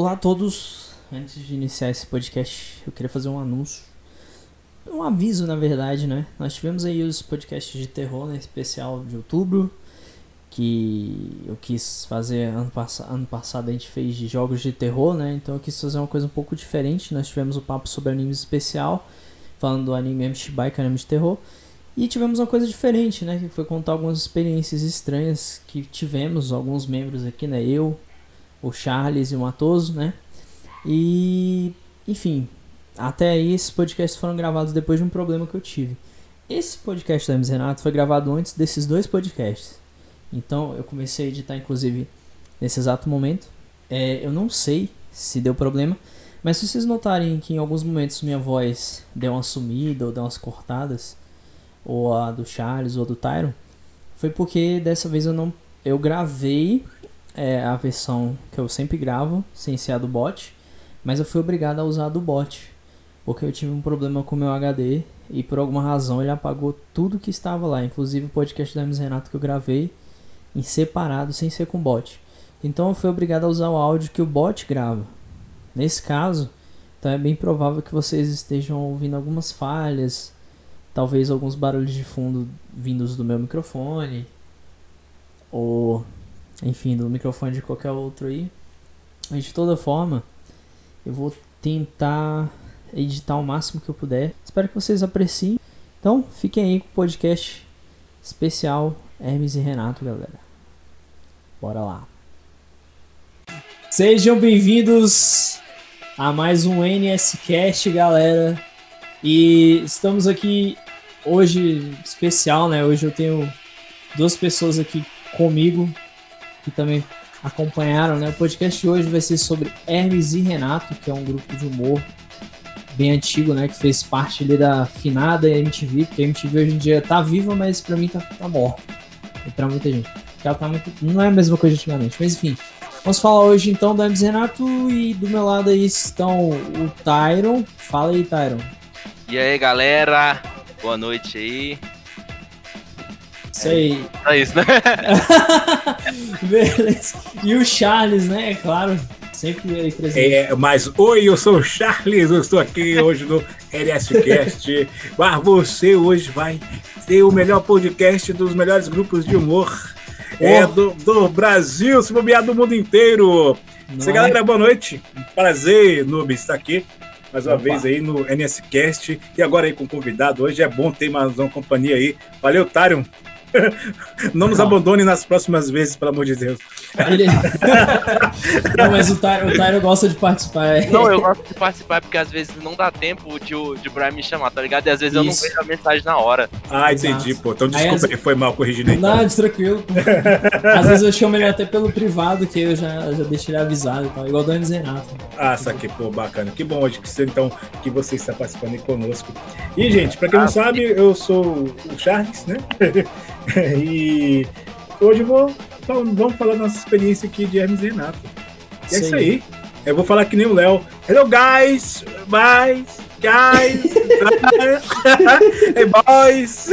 Olá a todos. Antes de iniciar esse podcast, eu queria fazer um anúncio. Um aviso, na verdade, né? Nós tivemos aí os podcasts de terror, né? Especial de outubro. Que eu quis fazer ano, pass ano passado a gente fez de jogos de terror, né? Então eu quis fazer uma coisa um pouco diferente. Nós tivemos o papo sobre animes especial, falando do anime Amishibai, que é anime de terror. E tivemos uma coisa diferente, né? Que foi contar algumas experiências estranhas que tivemos, alguns membros aqui, né? Eu, o Charles e o Matoso, né? E, enfim, até aí esses podcasts foram gravados depois de um problema que eu tive. Esse podcast da MS Renato foi gravado antes desses dois podcasts. Então eu comecei a editar, inclusive, nesse exato momento. É, eu não sei se deu problema, mas se vocês notarem que em alguns momentos minha voz deu uma sumida ou deu umas cortadas, ou a do Charles ou a do Tyron, foi porque dessa vez eu não eu gravei é, a versão que eu sempre gravo, sem ser a do bot, mas eu fui obrigado a usar a do bot, porque eu tive um problema com o meu HD e por alguma razão ele apagou tudo que estava lá, inclusive o podcast da MS Renato que eu gravei em separado, sem ser com bot. Então eu fui obrigado a usar o áudio que o bot grava. Nesse caso, então é bem provável que vocês estejam ouvindo algumas falhas, talvez alguns barulhos de fundo vindos do meu microfone, ou enfim, do microfone de qualquer outro aí. Mas de toda forma, eu vou tentar editar o máximo que eu puder. Espero que vocês apreciem. Então, fiquem aí com o podcast especial Hermes e Renato, galera. Bora lá. Sejam bem-vindos a mais um NSCast, galera. E estamos aqui hoje especial, né? Hoje eu tenho duas pessoas aqui comigo que também acompanharam, né? O podcast de hoje vai ser sobre Hermes e Renato, que é um grupo de humor bem antigo, né? Que fez parte ali da finada MTV, porque a MTV hoje em dia tá viva, mas pra mim tá, tá morta. E pra muita gente. Ela tá muito. Não é a mesma coisa antigamente. Mas enfim. Vamos falar hoje então do Hermes e Renato e do meu lado aí estão o Tyron. Fala aí, Tyron. E aí, galera? Boa noite aí. Isso aí. É isso, né? Beleza. E o Charles, né? É claro. Sempre aí presente. É, mas oi, eu sou o Charles, eu estou aqui hoje no LSCast. mas você hoje vai ter o melhor podcast dos melhores grupos de humor é, do, do Brasil, se bobear do mundo inteiro. Você, galera, boa noite. Prazer, Noob, estar aqui mais uma Opa. vez aí no NSCast. E agora aí com o convidado. Hoje é bom ter mais uma companhia aí. Valeu, Tário. Não nos Não. abandone nas próximas vezes, pelo amor de Deus. Ele... não, mas o Tyron, o Tyron gosta de participar. é. Não, eu gosto de participar porque às vezes não dá tempo de, o- de o Brian me chamar, tá ligado? E às vezes eu não Isso. vejo a mensagem na hora. Ah, Exato. entendi, pô. Então Aí, desculpa as- aí, foi mal corrigindo aí. Não, tranquilo. Às vezes eu chamo ele até pelo privado, que eu já, já deixo ele avisado e tal. Igual do Hermes e Renato. Ah, saquei, pô, bacana. Que bom hoje que você, então, que você está participando aí conosco. E, gente, pra quem não sabe, eu sou o Charles, né? e hoje eu vou, então, vamos falar da nossa experiência aqui de Hermes e Renato. E é Isso isso aí. Eu vou falar que nem o Léo. Hello, guys! Boys! Guys! hey, boys!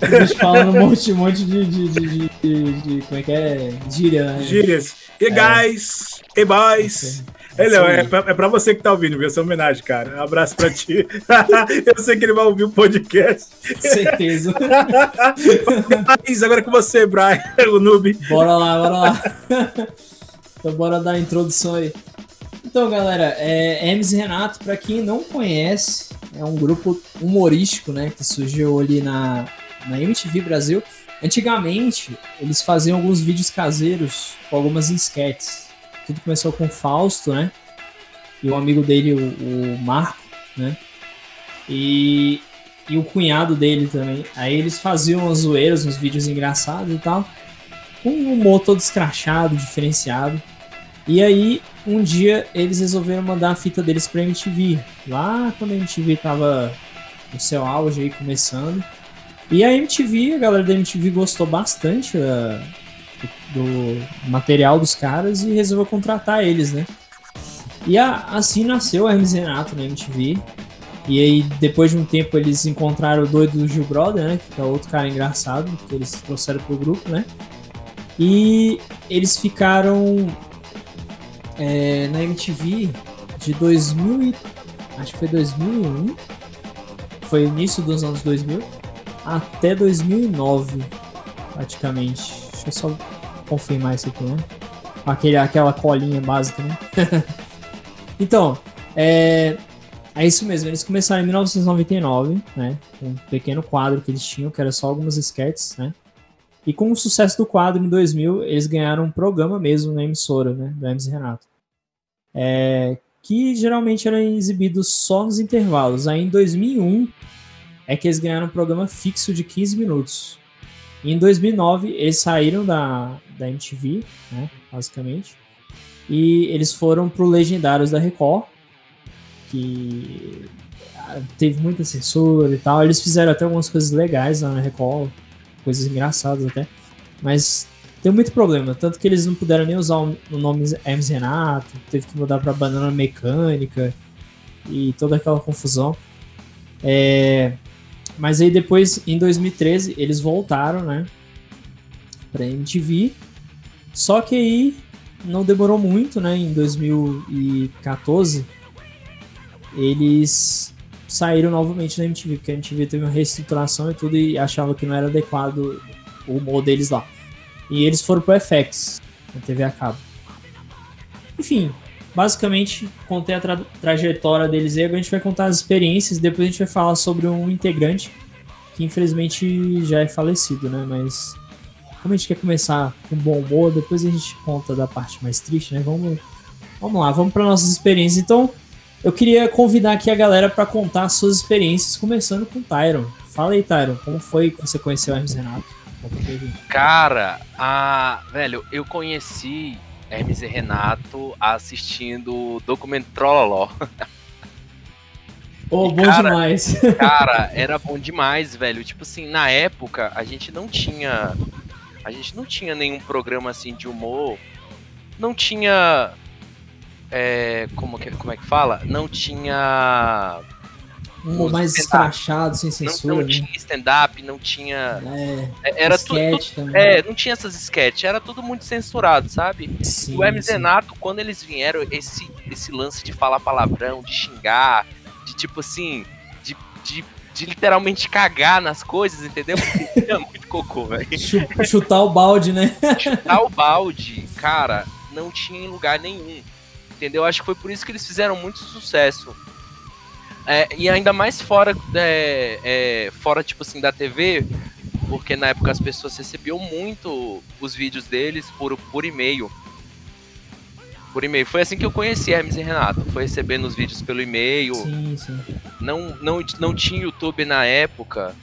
A gente falando um monte, um monte de, de, de, de, Como é que é? Gíria, né? Gírias. Hey, guys! Hey, boys! Léo, é pra, é pra você que tá ouvindo, viu? Essa homenagem, cara. Um abraço pra ti. eu sei que ele vai ouvir o podcast. Certeza. Mas agora é com você, Brian, o noob. Bora lá, bora lá. então bora dar a introdução aí. Então, galera, é, Hermes e Renato, pra quem não conhece, é um grupo humorístico, né, que surgiu ali na, na MTV Brasil. Antigamente, eles faziam alguns vídeos caseiros com algumas esquetes. Tudo começou com o Fausto, né, e o amigo dele, o, o Marco, né, e, e o cunhado dele também. Aí eles faziam umas zoeiras, uns vídeos engraçados e tal com um humor todo escrachado, diferenciado. E aí, um dia, eles resolveram mandar a fita deles pra MTV. Lá quando a MTV tava no seu auge aí, começando. E a MTV, a galera da MTV gostou bastante da- do, material dos caras e resolveu contratar eles, né? E a- assim nasceu a Hermes Renato na MTV. E aí, depois de um tempo, eles encontraram o doido do Gil Brother, né? Que é outro cara engraçado, que eles trouxeram pro grupo, né? E eles ficaram é, na MTV de 2000 e, acho que foi 2001, foi início dos anos 2000, até 2009, praticamente. Deixa eu só confirmar isso aqui, né? Aquele, aquela colinha básica, né? então, é, é isso mesmo, eles começaram em 1999, né? Um pequeno quadro que eles tinham, que era só algumas sketches, né? E com o sucesso do quadro em 2000, eles ganharam um programa mesmo na emissora, né? Do Hermes Renato. É, que geralmente eram exibidos só nos intervalos. Aí em 2001 é que eles ganharam um programa fixo de 15 minutos. E em 2009 eles saíram da, da MTV, né? Basicamente. E eles foram pro Legendários da Record, que ah, teve muita censura e tal. Eles fizeram até algumas coisas legais na Record, coisas engraçadas até. Mas tem muito problema, tanto que eles não puderam nem usar o nome Hermes Renato, teve que mudar para Banana Mecânica e toda aquela confusão. É, mas aí depois, em 2013, eles voltaram, né, pra MTV. Só que aí não demorou muito, né, em 2014 eles saíram novamente da MTV, porque a MTV teve uma reestruturação e tudo e achava que não era adequado o humor deles lá. E eles foram pro FX, na TV a cabo. Enfim, basicamente contei a tra trajetória deles agora a gente vai contar as experiências, depois a gente vai falar sobre um integrante que infelizmente já é falecido, né? Mas como a gente quer começar com bom humor, depois a gente conta da parte mais triste, né? Vamos, vamos lá, vamos para nossas experiências. Então, eu queria convidar aqui a galera para contar suas experiências, começando com o Tyron. Fala aí, Tyron, como foi que você conheceu o Hermes Renato? Cara, a... velho, eu conheci Hermes e Renato assistindo o documento Trololó. Oh, bom cara, demais. Cara, era bom demais, velho. Tipo assim, na época a gente não tinha. A gente não tinha nenhum programa assim de humor. Não tinha é, como, que, como é que fala? Não tinha. Um mais escrachado, sem censura. Não, não né? tinha stand-up, não tinha. É, é era tudo, tudo É, não tinha essas sketches, era tudo muito censurado, sabe? Sim, o Hermes Renato, quando eles vieram, esse, esse lance de falar palavrão, de xingar, de tipo assim, de, de de literalmente cagar nas coisas, entendeu? É muito cocô, velho. Chutar o balde, né? Chutar o balde, cara, não tinha em lugar nenhum entendeu? Acho que foi por isso que eles fizeram muito sucesso. É, e ainda mais fora, é, é, fora tipo assim da TV, porque na época as pessoas recebiam muito os vídeos deles por, por e-mail. Por e-mail. Foi assim que eu conheci Hermes e Renato. Foi recebendo os vídeos pelo e-mail. Sim, sim. Não, não, não tinha YouTube na época.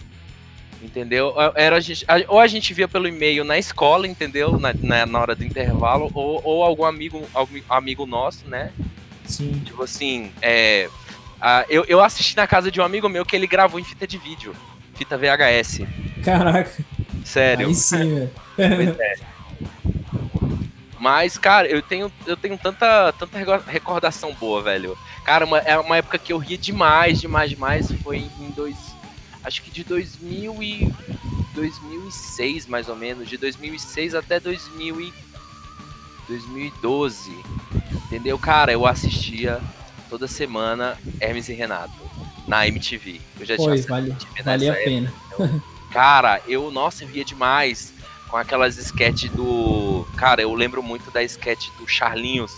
Entendeu? Era a gente, ou a gente via pelo e-mail na escola, entendeu? Na, na, na, hora do intervalo, ou, ou algum amigo, algum amigo nosso, né? Sim. Tipo assim, é, a, eu, eu assisti na casa de um amigo meu que ele gravou em fita de vídeo. Fita VHS. Caraca. Sério. Aí sim, velho. É. Mas, cara, eu tenho, eu tenho tanta, tanta recordação boa, velho. Cara, uma, é uma época que eu ria demais, demais, demais. Foi em dois, acho que de 2000 e 2006 mais ou menos, de 2006 até 2000 e 2012. Entendeu? Cara, eu assistia toda semana Hermes e Renato na MTV. Eu já Foi, tinha vale, vale a pena. Então, cara, eu, nossa, ria demais com aquelas sketches do. Cara, eu lembro muito da sketch do Charlinhos,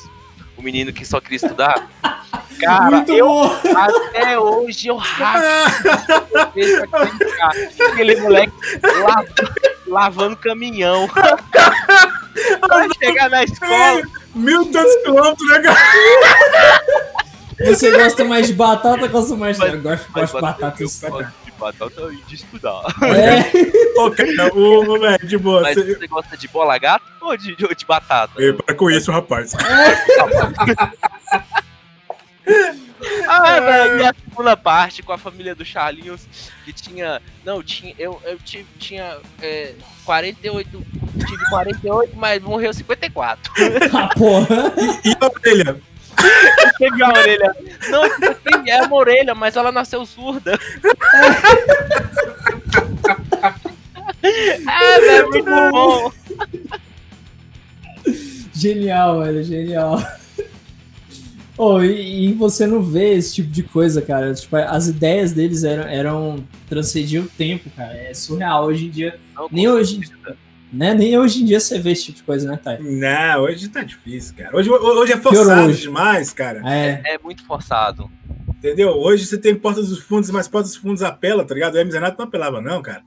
o menino que só queria estudar. Cara, Muito eu, bom. até hoje eu racho. aquele moleque lavando caminhão. pra chegar na escola. Mil tantos quilômetros, né, cara? Você gosta mais de batata ou gosta mais de. Eu gosto, gosto de batata. de batata e de estudar. É. Ô, cara, o, velho, de boa. Mas você... você gosta de bola gata ou de, de, de batata? Eu para com isso, rapaz. Ah, velho, e a segunda parte com a família do Charlinhos, que tinha. Não, tinha. Eu, eu tive, tinha é, 48. Tive 48, mas morreu 54. Ah, porra! E, e a orelha? Teve a orelha. Não, é uma orelha, mas ela nasceu surda. ah, velho, muito bom. Genial, velho, genial. Oh, e, e, você não vê esse tipo de coisa, cara. Tipo, as ideias deles eram, eram transcendiam o tempo, cara. É surreal. Hoje em dia, não, nem hoje, né? Nem hoje em dia você vê esse tipo de coisa, né, Thay? Não, hoje tá difícil, cara. Hoje, hoje é forçado hoje. demais, cara. É. é muito forçado. Entendeu? Hoje você tem Portas dos Fundos, mas Portas dos Fundos apela, tá ligado? O Hermes Renato não apelava, não, cara.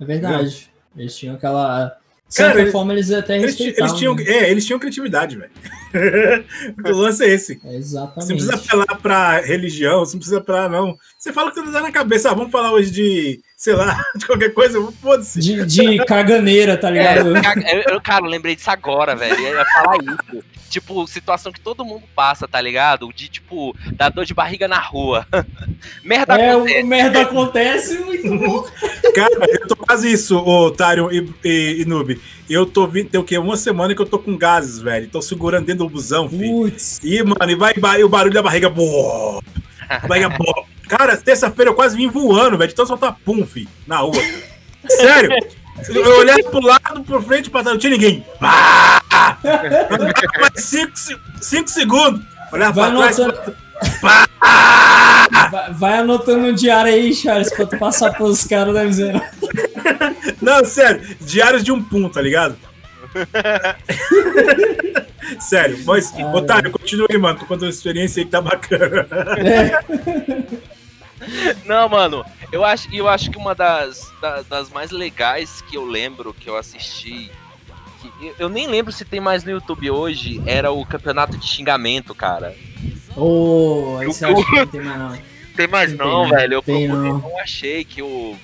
É verdade. Entendeu? Eles tinham aquela. De certa Cara, forma, eles até eles, eles tinham, né? É, eles tinham criatividade, velho. o lance é esse. É exatamente. Você não precisa apelar pra religião, você não precisa apelar, não. Você fala o que você dá na cabeça. Ah, vamos falar hoje de, sei lá, de qualquer coisa, foda-se. De, de caganeira, tá ligado? É, eu, cara, eu lembrei disso agora, velho. Eu ia falar isso. Tipo, situação que todo mundo passa, tá ligado? De, tipo, dar dor de barriga na rua. merda é, acontece. O merda acontece muito bom. Cara, eu tô quase isso, Otário e, e, e Noob. Eu tô vindo, tem o quê? Uma semana que eu tô com gases, velho. Tô segurando dentro do busão, filho. Putz. E, mano, e vai, vai o barulho da barriga. Boa, barriga boa. Cara, terça-feira eu quase vim voando, velho. Então soltar pum, filho, na rua. Sério. Eu olhava pro lado, pro frente, pra trás, não tinha ninguém. Ah! Mais cinco, cinco segundos. Olhava vai pra trás. Anotando... Vai, vai, anotando no diário aí, Charles, pra tu passar pelos caras da miséria. Não, sério, diários de um pum, tá ligado? sério, mas, ah, Otário, é. continua aí, mano. Tô contando uma experiência aí que tá bacana. É. Não, mano, eu acho, eu acho que uma das, das, das, mais legais que eu lembro que eu assisti. Que eu nem lembro se tem mais no YouTube hoje, era o campeonato de xingamento, cara. Oh, esse eu acho que não tem mais não. Tem mais não, tem, velho. Eu, tem, não. eu achei que o.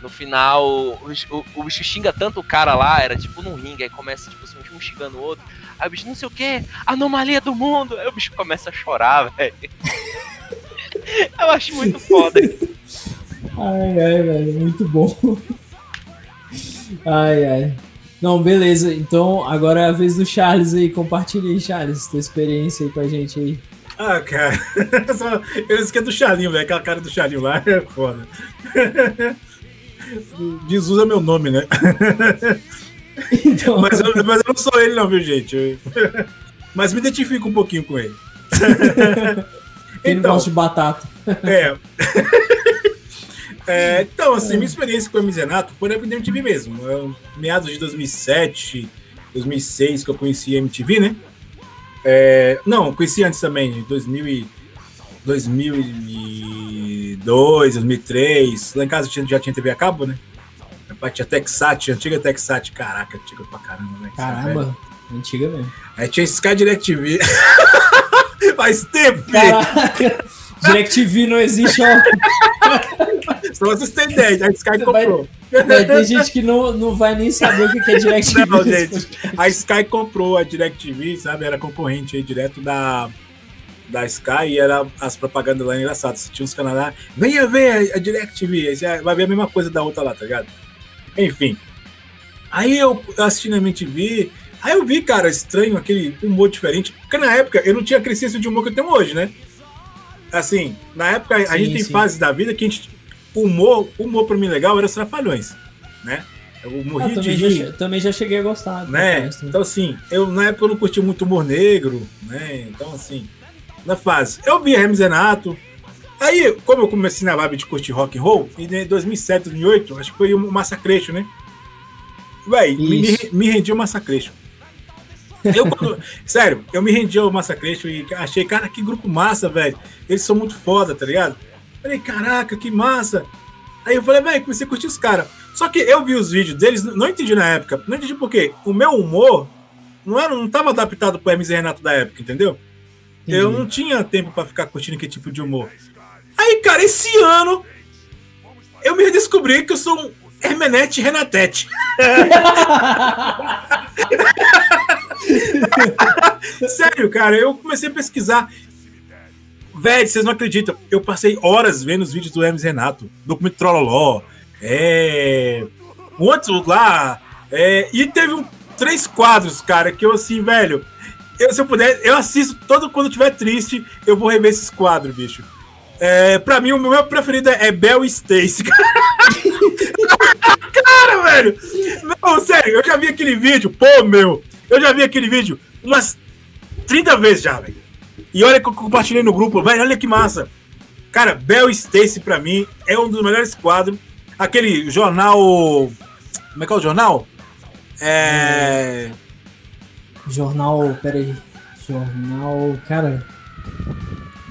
No final, o, o, o, bicho xinga tanto o cara lá, era tipo num ringue, aí começa, tipo assim, um xingando o outro. Aí o bicho, não sei o que, anomalia do mundo. Aí o bicho começa a chorar, velho. Eu acho muito foda. Ai, ai, velho, muito bom. Ai, ai. Não, beleza. Então, agora é a vez do Charles aí. Compartilha aí, Charles, tua experiência aí com a gente aí. Ah, cara. Eu esqueci do Charlinho, velho. Aquela cara do Charlinho lá é foda. Jesus é meu nome, né? Então... Mas, eu, mas eu não sou ele, não, viu, gente? Mas me identifico um pouquinho com ele. Ele então, gosta de batata. É. é então, assim, minha experiência com o MZNato foi na MTV mesmo. Eu, meados de 2007, 2006 que eu conheci a MTV, né? É, não, conheci antes também, 2000 e, 2002, 2003. Lá em casa já tinha TV a cabo, né? Tinha Texat, antiga Texat. Caraca, antiga pra caramba, né? Caramba, antiga mesmo. Aí tinha Sky DirecTV. Faz tempo, Caraca, DirecTV não existe, ó. Só vocês têm ideia, a Sky comprou. Vai, tem gente que não, não vai nem saber o que é DirecTV. Não, gente, a Sky comprou a DirecTV, sabe? Era concorrente aí direto da, da Sky e era as propagandas lá engraçadas. Tinha uns canais lá, venha ver a, DirecTV, vai ver a mesma coisa da outra lá, tá ligado? Enfim. Aí eu assisti na MTV, Aí eu vi, cara, estranho, aquele humor diferente. Porque na época eu não tinha crescido de humor que eu tenho hoje, né? Assim, na época sim, a gente tem fases da vida que a gente. Humor, humor pra mim legal era os trapalhões, né? Eu morri ah, também, de já, também já cheguei a gostar. Né? Então, assim, eu na época eu não curti muito humor negro, né? Então, assim, na fase. Eu vi Hermes Renato. Aí, como eu comecei na vibe de curtir rock and roll, em 2007, 2008, acho que foi o Massacration, né? Véi, me, me rendi o Massacration. Eu, quando, sério, eu me rendi ao Massacration e achei, cara, que grupo massa, velho. Eles são muito foda, tá ligado? Falei, caraca, que massa. Aí eu falei, velho, comecei a curtir os caras. Só que eu vi os vídeos deles, não entendi na época. Não entendi por quê. O meu humor não, era, não tava adaptado pro Hermes e Renato da época, entendeu? Entendi. Eu não tinha tempo para ficar curtindo aquele tipo de humor. Aí, cara, esse ano eu me redescobri que eu sou um Hermenete Renatete. Sério, cara, eu comecei a pesquisar. Velho, vocês não acreditam. Eu passei horas vendo os vídeos do Hermes Renato, documento Trololó, é. Outros lá. É... E teve um, três quadros, cara, que eu assim, velho. Eu, se eu puder, eu assisto todo quando tiver triste, eu vou rever esses quadros, bicho. É, pra mim, o meu preferido é Bel e Stacy. cara, velho! Não, sério, eu já vi aquele vídeo, pô, meu. Eu já vi aquele vídeo umas 30 vezes já, velho. E olha que eu compartilhei no grupo, velho, olha que massa. Cara, Bell Stacy pra mim é um dos melhores quadros. Aquele jornal. Como é que é o jornal? É. Jornal. Peraí. Jornal. Cara.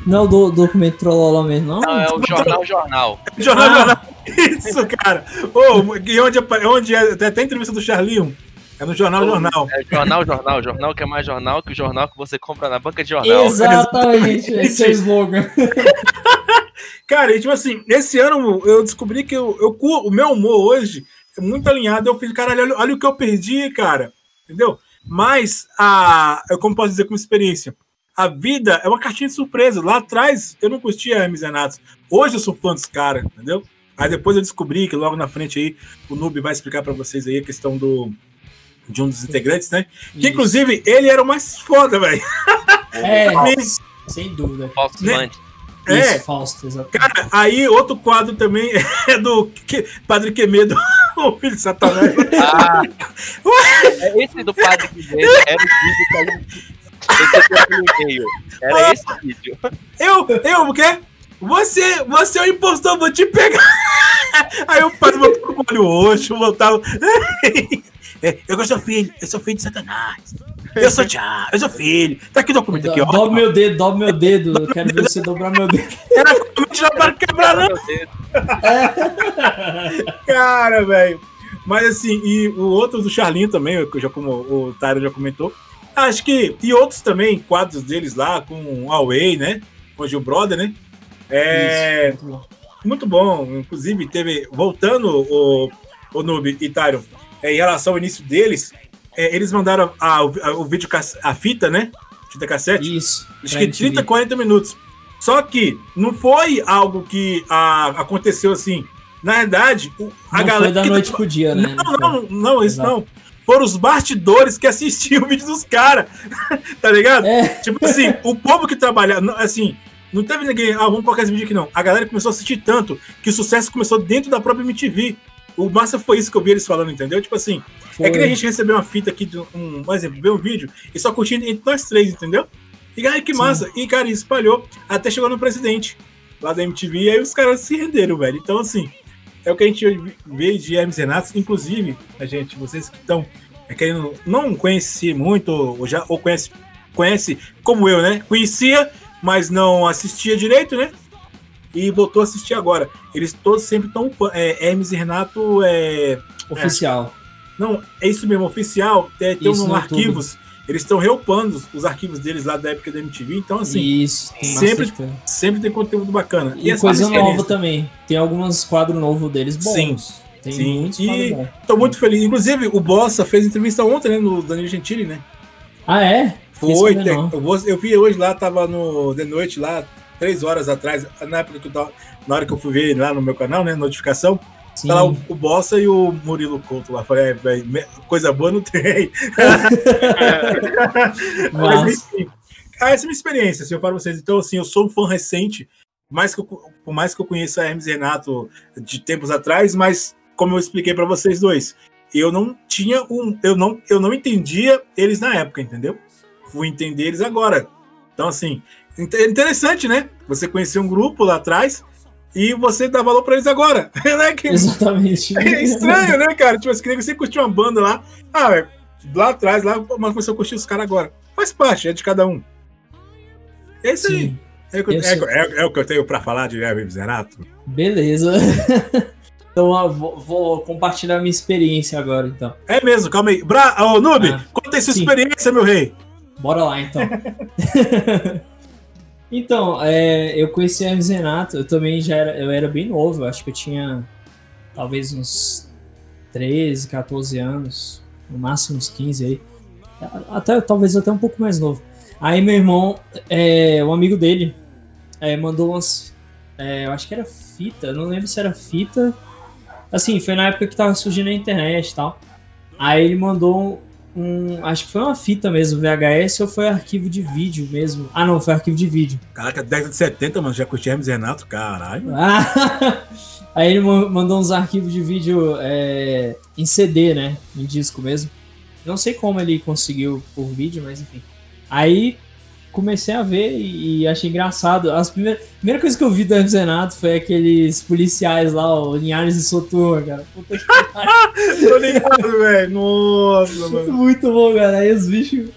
Não é o do, documento Trololó mesmo, não? Não, é o Jornal Jornal. Jornal, ah. jornal. Isso, cara. Oh, e onde, é, onde é? Tem até entrevista do Charlinho. É no Jornal Jornal. É Jornal Jornal. Jornal que é mais jornal que o jornal que você compra na banca de jornal. Exatamente, esse é o slogan. Cara, e tipo assim, esse ano eu descobri que eu, eu, o meu humor hoje é muito alinhado. Eu fiz, caralho, olha, olha o que eu perdi, cara. Entendeu? Mas, a, eu como posso dizer com experiência, a vida é uma cartinha de surpresa. Lá atrás eu não curtia Hermes Renato. Hoje eu sou fã dos caras, entendeu? Aí depois eu descobri que logo na frente aí o Noob vai explicar para vocês aí a questão do de um dos integrantes, né? Que inclusive ele era o mais foda, velho. É, sem dúvida. Fausto né? É, Isso, Fausto, exatamente. Cara, aí outro quadro também é do que, Padre Quemedo, o filho de Satanás. Ah, é esse do Padre Quemedo era o que a gente era esse vídeo. Eu, eu, o quê? Você, você é o impostor, vou te pegar. Aí o padre botou com o olho roxo, voltava. É, eu sou filho, eu sou filho de Satanás. Eu sou Tiago, eu sou filho. Tá aqui o documento aqui, ó. Dobra meu dedo, dobra meu dedo. Eu quero ver você dobrar meu dedo. Era como não para quebrar, não. Cara, velho. Mas assim, e o outro do Charlinho também, que já como o Tyro já comentou. Acho que. E outros também, quadros deles lá, com Huawei, né? Com o Gil Brother, né? É. Isso, muito, bom. muito bom. Inclusive, teve. Voltando o, o Noob e Tyron, é, em relação ao início deles, é, eles mandaram a, a, o vídeo, a fita, né? Fita cassete. Isso. Acho que 30, 40 minutos. Só que não foi algo que a, aconteceu assim. Na verdade, a não galera. Foi da noite pro dia, né? Não, não, não, não isso Exato. não. Foram os bastidores que assistiam o vídeo dos caras. tá ligado? É. Tipo assim, o povo que trabalha. Assim, não teve ninguém. Ah, vamos colocar esse vídeo aqui, não. A galera começou a assistir tanto que o sucesso começou dentro da própria MTV. O massa foi isso que eu vi eles falando, entendeu? Tipo assim, foi. é que a gente recebeu uma fita aqui, de um, um exemplo, ver um vídeo e só curtindo entre nós três, entendeu? E aí, que massa. Sim. E, cara, espalhou até chegou no presidente lá da MTV e aí os caras se renderam, velho. Então, assim, é o que a gente vê de Hermes Renato. Inclusive, a gente, vocês que estão é, querendo, não conhecer muito, ou já ou conhece, conhece como eu, né? Conhecia, mas não assistia direito, né? E voltou a assistir agora. Eles todos sempre estão. É, Hermes e Renato é. Oficial. É, não, é isso mesmo, oficial. É, tem um arquivos. Eles estão reupando os arquivos deles lá da época da MTV, então assim. Isso, sempre, sempre tem conteúdo bacana. E, e coisa nova também. Tem alguns quadros novos deles bons. Sim. Tem Sim, e tô muito feliz. Inclusive, o Bossa fez entrevista ontem, né, no Danilo Gentili, né? Ah, é? Foi, eu, vou, eu vi hoje lá, tava no de noite lá, três horas atrás, na época que eu, na hora que eu fui ver lá no meu canal, né, notificação, Sim. Tá lá o, o Bossa e o Murilo Couto lá. Falei, é, coisa boa não tem. Mas, enfim, ah, essa é a minha experiência, assim, eu para vocês. Então, assim, eu sou um fã recente, mais que eu, por mais que eu conheça a Hermes Renato de tempos atrás, mas como eu expliquei para vocês dois, eu não tinha um, eu não, eu não entendia eles na época, entendeu? Fui entender eles agora. Então assim, interessante, né? Você conhecer um grupo lá atrás e você dá valor para eles agora, né? Que Exatamente. É estranho, né, cara? Tipo assim, você curtiu uma banda lá, ah, é, lá atrás, lá, mas começou a curtir os caras agora. Faz parte, é de cada um. É isso aí. É, é, é, o que eu tenho para falar de Hermes Renato. Beleza. Então vou, vou, compartilhar minha experiência agora, então. É mesmo, calma aí. Bra... Ô, Noob, ah, conta aí sua sim. experiência, meu rei. Bora lá, então. Então, é, eu conheci Hermes Renato, eu também já era, eu era bem novo, acho que eu tinha talvez uns 13, 14 anos, no máximo uns 15 aí. Até, talvez até um pouco mais novo. Aí meu irmão, é, um amigo dele, é, mandou umas. É, eu acho que era fita, não lembro se era fita Assim, foi na época que tava surgindo a internet e tal. Aí ele mandou um. Acho que foi uma fita mesmo, VHS, ou foi arquivo de vídeo mesmo? Ah, não, foi arquivo de vídeo. Caraca, década de 70, mano, já curti Hermes Renato, caralho. Ah, aí ele mandou uns arquivos de vídeo é, em CD, né? Em disco mesmo. Não sei como ele conseguiu por vídeo, mas enfim. Aí comecei a ver e, achei engraçado. As primeiras, a primeira coisa que eu vi do Renato foi aqueles policiais lá, o Linhares e Soturra, cara. Puta que Tô ligado, velho. Nossa, mano. Muito bom, cara. Aí os bichos.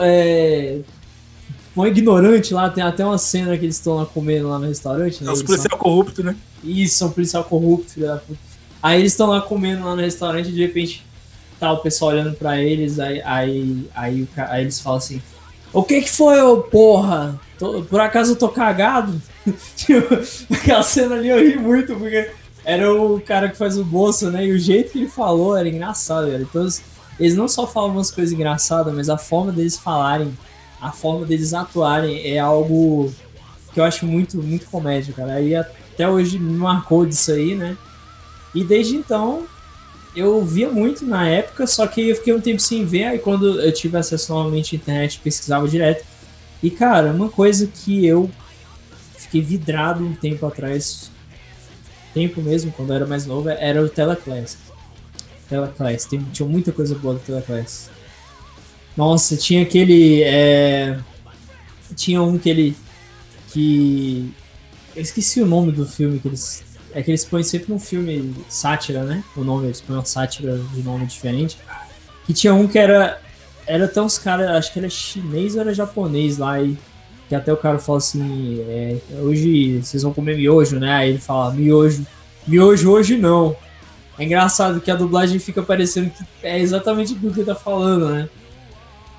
É, um ignorante lá, tem até uma cena que eles estão lá comendo lá no restaurante. Né? É os Eles são- corruptos, né? Isso, é um policial corrupto, filho da puta. Aí eles estão lá comendo lá no restaurante e de repente tá o pessoal olhando pra eles, aí, aí, aí, aí eles falam assim: O que que foi, ô porra? Tô- por acaso eu tô cagado? tipo, aquela cena ali eu ri muito, porque era o cara que faz o bolso, né? E o jeito que ele falou era engraçado, velho. Então, eles- não só falam umas coisas engraçadas, mas a forma deles falarem, a forma deles atuarem é algo que eu acho muito, muito comédia, cara. Aí até hoje me marcou disso aí, né? E desde então eu via muito na época, só que eu fiquei um tempo sem ver, aí quando eu tive acesso novamente à internet, pesquisava direto. E cara, uma coisa que eu fiquei vidrado um tempo atrás, tempo mesmo, quando eu era mais novo, era o Teleclass. Teleclass, tem, tinha muita coisa boa do Teleclass. Nossa, tinha aquele. é, tinha um que ele. que. Eu esqueci o nome do filme que eles. É que eles põem sempre num filme sátira, né? O nome, eles põem uma sátira de nome diferente. Que tinha um que era. Era até uns caras, acho que era chinês ou era japonês lá, e que até o cara fala assim, é, hoje vocês vão comer miojo, né? Aí ele fala, miojo. Miojo hoje não. É engraçado que a dublagem fica parecendo que é exatamente aquilo que ele tá falando, né?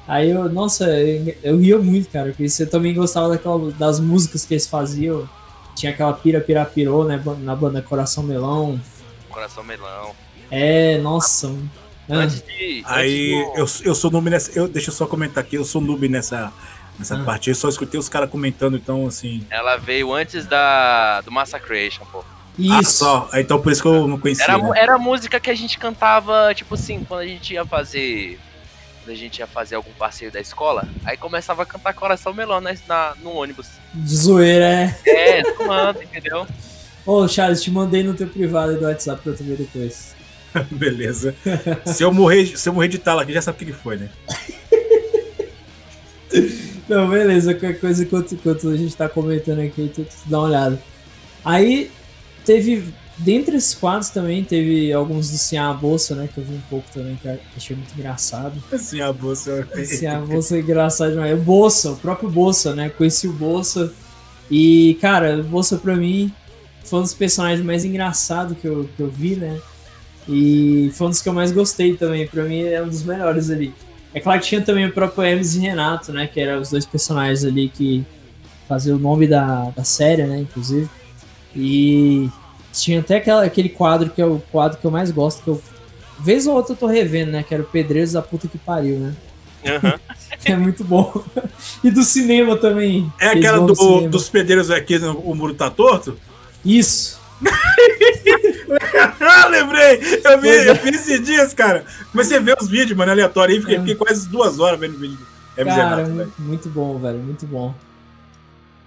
Aí eu, nossa, eu, eu ria muito, cara, porque você também gostava daquela, das músicas que eles faziam. Tinha aquela Pira Pira Pirou, né, na banda Coração Melão. Coração melão. É, nossa. Ah, Antes de. Aí antes eu, eu sou noob nessa. Eu, deixa eu só comentar aqui, eu sou noob nessa, nessa Ah. parte. Eu só escutei os caras comentando, então assim. Ela veio antes da, do Massacration, pô. Ah, isso. só. Então por isso que eu não conhecia. Era, né? era a música que a gente cantava, tipo assim, quando a gente ia fazer. Quando a gente ia fazer algum passeio da escola, aí começava a cantar Coração Melão na, na- no ônibus. De zoeira, é. É, tomando, entendeu? Ô, Charles, te mandei no teu privado do WhatsApp pra tu ver depois. Beleza. se, eu morrer, se eu morrer de tala aqui, já sabe o que que foi, né? Não, beleza, qualquer coisa enquanto, enquanto a gente tá comentando aqui, tu, tu dá uma olhada. Aí teve, dentre esses quadros também, teve alguns do Cian a Bolsa, né? Que eu vi um pouco também, que eu achei muito engraçado. Assim, a bolsa. Cian a Bolsa é engraçado demais. O Bolsa, o próprio Bolsa, né? Conheci o Bolsa. E, cara, o Bolsa pra mim foi um dos personagens mais engraçados que eu, que eu vi, né? E foi um dos que eu mais gostei também. Pra mim é um dos melhores ali. É claro que tinha também o próprio Hermes e Renato, né? Que eram os dois personagens ali que faziam o nome da, da série, né? Inclusive. E tinha até aquela, aquele quadro que é o quadro que eu mais gosto, que eu. Vez ou outra eu tô revendo, né? Que era o Pedreiros da puta que pariu, né? Aham. É muito bom. E do cinema também. É aquela do, cinema. dos pedreiros aqui, o muro tá torto? Isso. Ah, lembrei! Eu vi, é. eu vi esses dias, cara. Comecei a ver os vídeos, mano, aleatório aí, fiquei, É. fiquei quase duas horas vendo vídeo. É Cara, muito, muito bom, velho. Muito bom.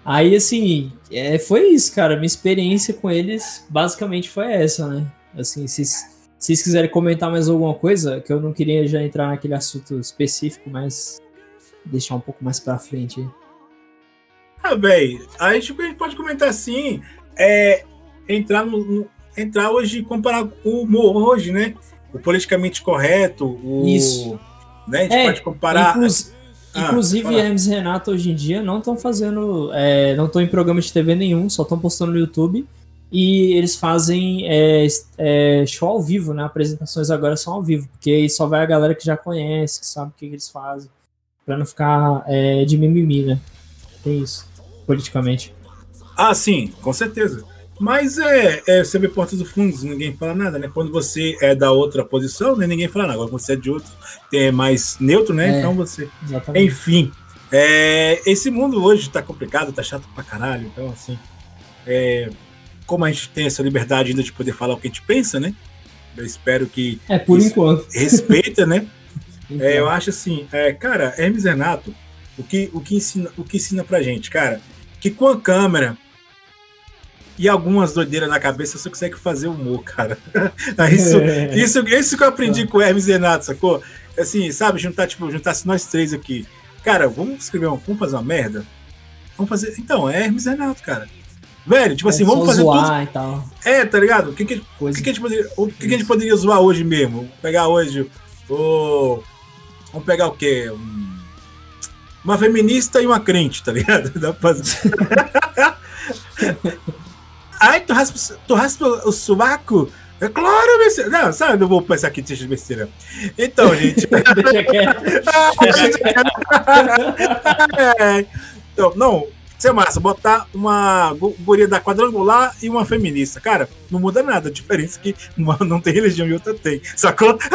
Aí, assim, é, foi isso, cara. Minha experiência com eles basicamente foi essa, né? Assim, se se vocês quiserem comentar mais alguma coisa, que eu não queria já entrar naquele assunto específico, mas deixar um pouco mais pra frente aí. Ah, velho, a gente, a gente pode comentar assim, é, entrar no, no- entrar hoje e comparar o humor hoje, né? O politicamente correto, o... Isso. Né? A gente É, pode comparar... Inclus- Ah, inclusive, fala. Hermes e Renato hoje em dia não estão fazendo. é, não estão em programa de TV nenhum, só estão postando no YouTube. E eles fazem é, é, show ao vivo, né? Apresentações agora são ao vivo, porque aí só vai a galera que já conhece, que sabe o que, que eles fazem. Pra não ficar é, de mimimi, né? Tem isso, politicamente. Ah, sim, com certeza. Mas é, é você vê portas do fundos, ninguém fala nada, né? Quando você é da outra posição, né, ninguém fala nada. Agora quando você é de outro, é mais neutro, né? É. Então você. Exatamente. Enfim, é, esse mundo hoje tá complicado, tá chato pra caralho. Então, assim, é, como a gente tem essa liberdade ainda de poder falar o que a gente pensa, né? Eu espero que É, por enquanto. respeita, né? Então, É, eu acho assim, é, cara, Hermes Renato, o que, o, que ensina, o que ensina pra gente, cara, que com a câmera e algumas doideiras na cabeça você consegue fazer humor, cara. isso, É. isso, isso que eu aprendi com o Hermes Renato, sacou? Assim, sabe, juntar, tipo, juntasse nós três aqui. cara, vamos escrever uma, vamos fazer uma merda? Vamos fazer. Então, é Hermes Renato, cara. Velho, tipo É assim, vamos fazer zoar tudo. e tal. É, tá ligado? O que, que, Coisa. que, que a gente poderia, o que, que a gente poderia zoar hoje mesmo? Pegar hoje o. Vamos pegar o quê? Um- Uma feminista e uma crente, tá ligado? Dá pra fazer. Ai, tu raspa, tu raspa o sovaco? É claro, besteira. Não, sabe, não vou pensar que tinha besteira. Então, gente. Deixa quieto. Deixa quieto. É. Então, não, isso é massa, botar uma gu- guria da quadrangular e uma feminista. Cara, não muda nada, a diferença é que uma não tem religião e outra tem. Sacou?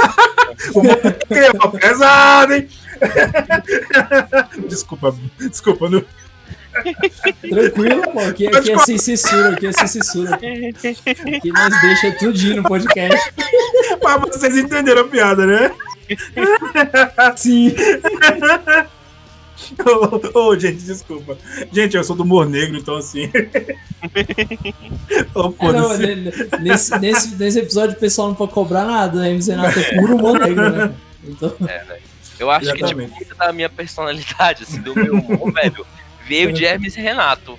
Uma é uma pesada, hein? Desculpa, desculpa, não. Tranquilo, pô. Aqui, aqui é sem censura, aqui é sem censura. Aqui nós deixa tudinho no podcast. Mas vocês entenderam a piada, né? Sim. Ô, ô, gente, desculpa. Gente, eu sou do humor negro, então assim. Ô, É, não, ne- nesse, nesse, nesse episódio o pessoal não pode cobrar nada, né? MC Renato é puro humor negro, né? Então, Eu acho que, Exatamente. tipo, muito da minha personalidade, assim, do meu humor, velho, veio de Hermes e Renato.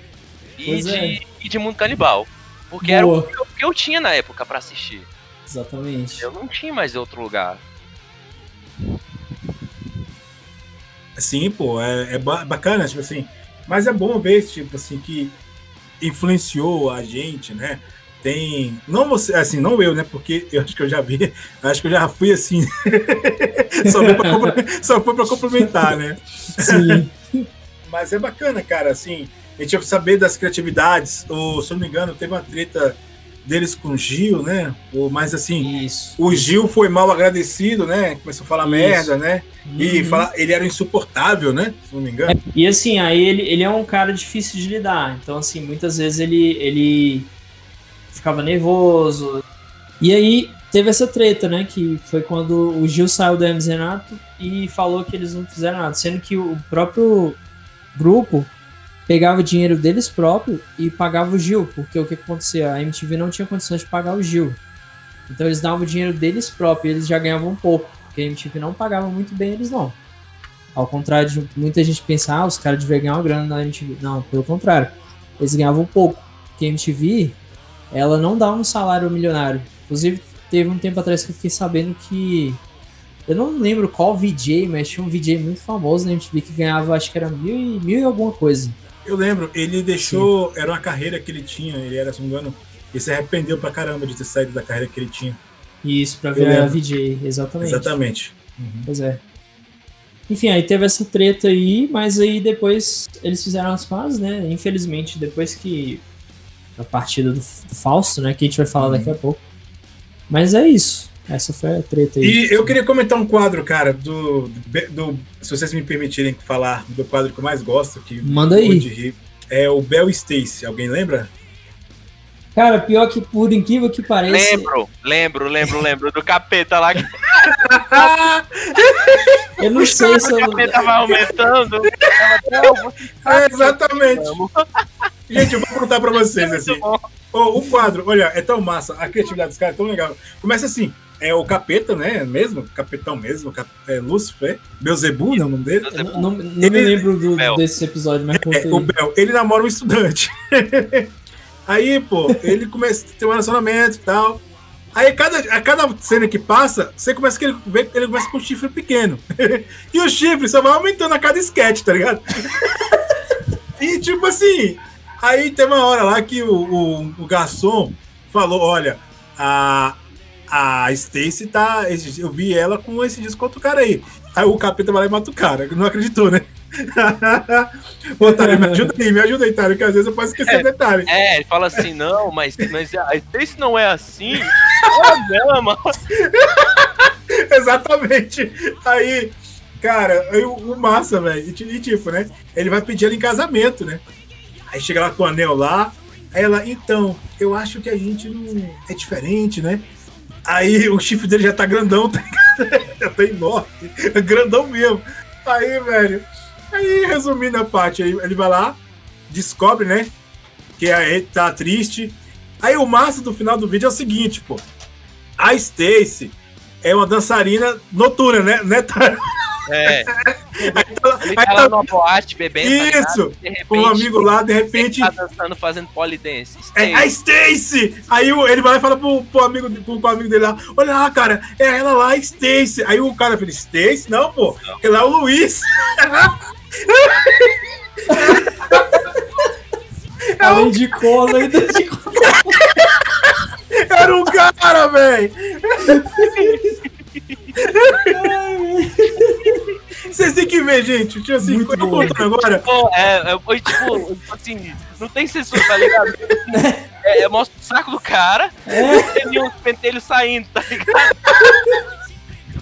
E de, é. e de Mundo Canibal. Porque era Boa. o que eu, que eu tinha na época pra assistir. exatamente. Eu não tinha mais outro lugar. Sim, pô, é, é ba- bacana, tipo assim. Mas é bom ver, tipo assim, que influenciou a gente, né? Tem. Não você, assim, não eu, né? Porque eu acho que eu já vi, acho que eu já fui assim. só, foi pra, só foi pra complementar, né? Sim. Mas é bacana, cara, assim. A gente tinha que saber das criatividades. Ou, se eu não me engano, teve uma treta deles com o Gil, né? Ou, mas assim, Isso. o Gil foi mal agradecido, né? Começou a falar Isso. merda, né? E Uhum. fala, ele era insuportável, né? Se não me engano. E assim, aí ele, ele é um cara difícil de lidar. Então, assim, muitas vezes ele, ele ficava nervoso. E aí teve essa treta, né? Que foi quando o Gil saiu do e Renato e falou que eles não fizeram nada. Sendo que o próprio grupo pegava o dinheiro deles próprio e pagava o Gil. Porque o que acontecia? A MTV não tinha condições de pagar o Gil. Então eles davam o dinheiro deles próprios e eles já ganhavam um pouco. Porque a MTV não pagava muito bem eles, não. Ao contrário de muita gente pensar, ah, os caras deviam ganhar uma grana na MTV. Não, pelo contrário. Eles ganhavam pouco. Porque a MTV, ela não dá um salário milionário. Inclusive, teve um tempo atrás que eu fiquei sabendo que. Eu não lembro qual VJ, mas tinha um VJ muito famoso na MTV que ganhava, acho que era mil e, mil e alguma coisa. Eu lembro, ele deixou. Era uma carreira que ele tinha, ele era, se não me engano, ele se arrependeu pra caramba de ter saído da carreira que ele tinha. Isso, pra virar. VJ, exatamente. Exatamente. Pois é. Enfim, aí teve essa treta aí, mas aí depois eles fizeram as pazes, né? Infelizmente, depois que a partida do, do Fausto, né? Que a gente vai falar daqui a pouco. Mas é isso. Essa foi a treta aí. E eu queria comentar um quadro, cara, do, do, do- Se vocês me permitirem falar do quadro que eu mais gosto, que Manda aí. é o Bel Stacy. Alguém lembra? Cara, pior que por incrível que pareça. Lembro, lembro, lembro, lembro do capeta lá que Eu não sei se o eu. capeta tava aumentando. Tava tão- É, exatamente. Gente, eu vou perguntar pra vocês assim. Ô, o quadro, olha, é tão massa, a criatividade dos caras é tão legal. Começa assim, é o capeta, né? Mesmo, capetão mesmo, cap, é Lúcifer, Beuzebu, não é o nome dele? eu não, não, não me lembro do- desse episódio, mas É, o. Bel, ele namora um estudante. Aí, pô, ele começa a ter um relacionamento e tal. Aí, cada, a cada cena que passa, você começa que ele, vê que ele começa com um chifre pequeno. e o chifre só vai aumentando a cada sketch, tá ligado? e, tipo assim, aí tem uma hora lá que o, o, o garçom falou: olha, a, a Stacy tá. Eu vi ela com esse disco com outro cara aí. Aí o capeta vai lá e mata o cara. Não acreditou, né? Ô, Tário, me ajuda aí, me ajuda aí, que às vezes eu posso esquecer detalhe. É, ele fala assim, não, mas, mas a Stacy não é assim. Ela ama. Exatamente. Aí, cara, aí o, o massa, velho. E, ti- e tipo, né? Ele vai pedir ela em casamento, né? Aí chega lá com o anel lá. Aí ela, então, eu acho que a gente não é diferente, né? Aí o chifre dele já tá grandão, tá já tá enorme. É grandão mesmo. Aí, velho. Aí, resumindo a parte, aí ele vai lá, descobre, né? Que a ele tá triste. Aí o massa do final do vídeo é o seguinte, pô. A Stacy é uma dançarina noturna, né? né É. Aí tá, Ele tá tá- lá numa boate bebendo. tá ligado? Isso! Com um amigo lá, de repente. tá dançando, fazendo polidense. É a Stacy! Aí ele vai e fala pro, pro amigo, pro, pro amigo dele lá: Olha lá, cara, é ela lá, Stacy. Aí o cara fala: Stacy? Não, pô, ele lá é o Luiz. Além de cola, ainda de cola. Era um cara, velho. Vocês têm que ver, gente. Tipo assim, tô bom. contando agora. É, é, foi tipo, assim, não tem censura, tá ligado? É, é, mostra o saco do cara É. e um pentelho saindo, tá ligado?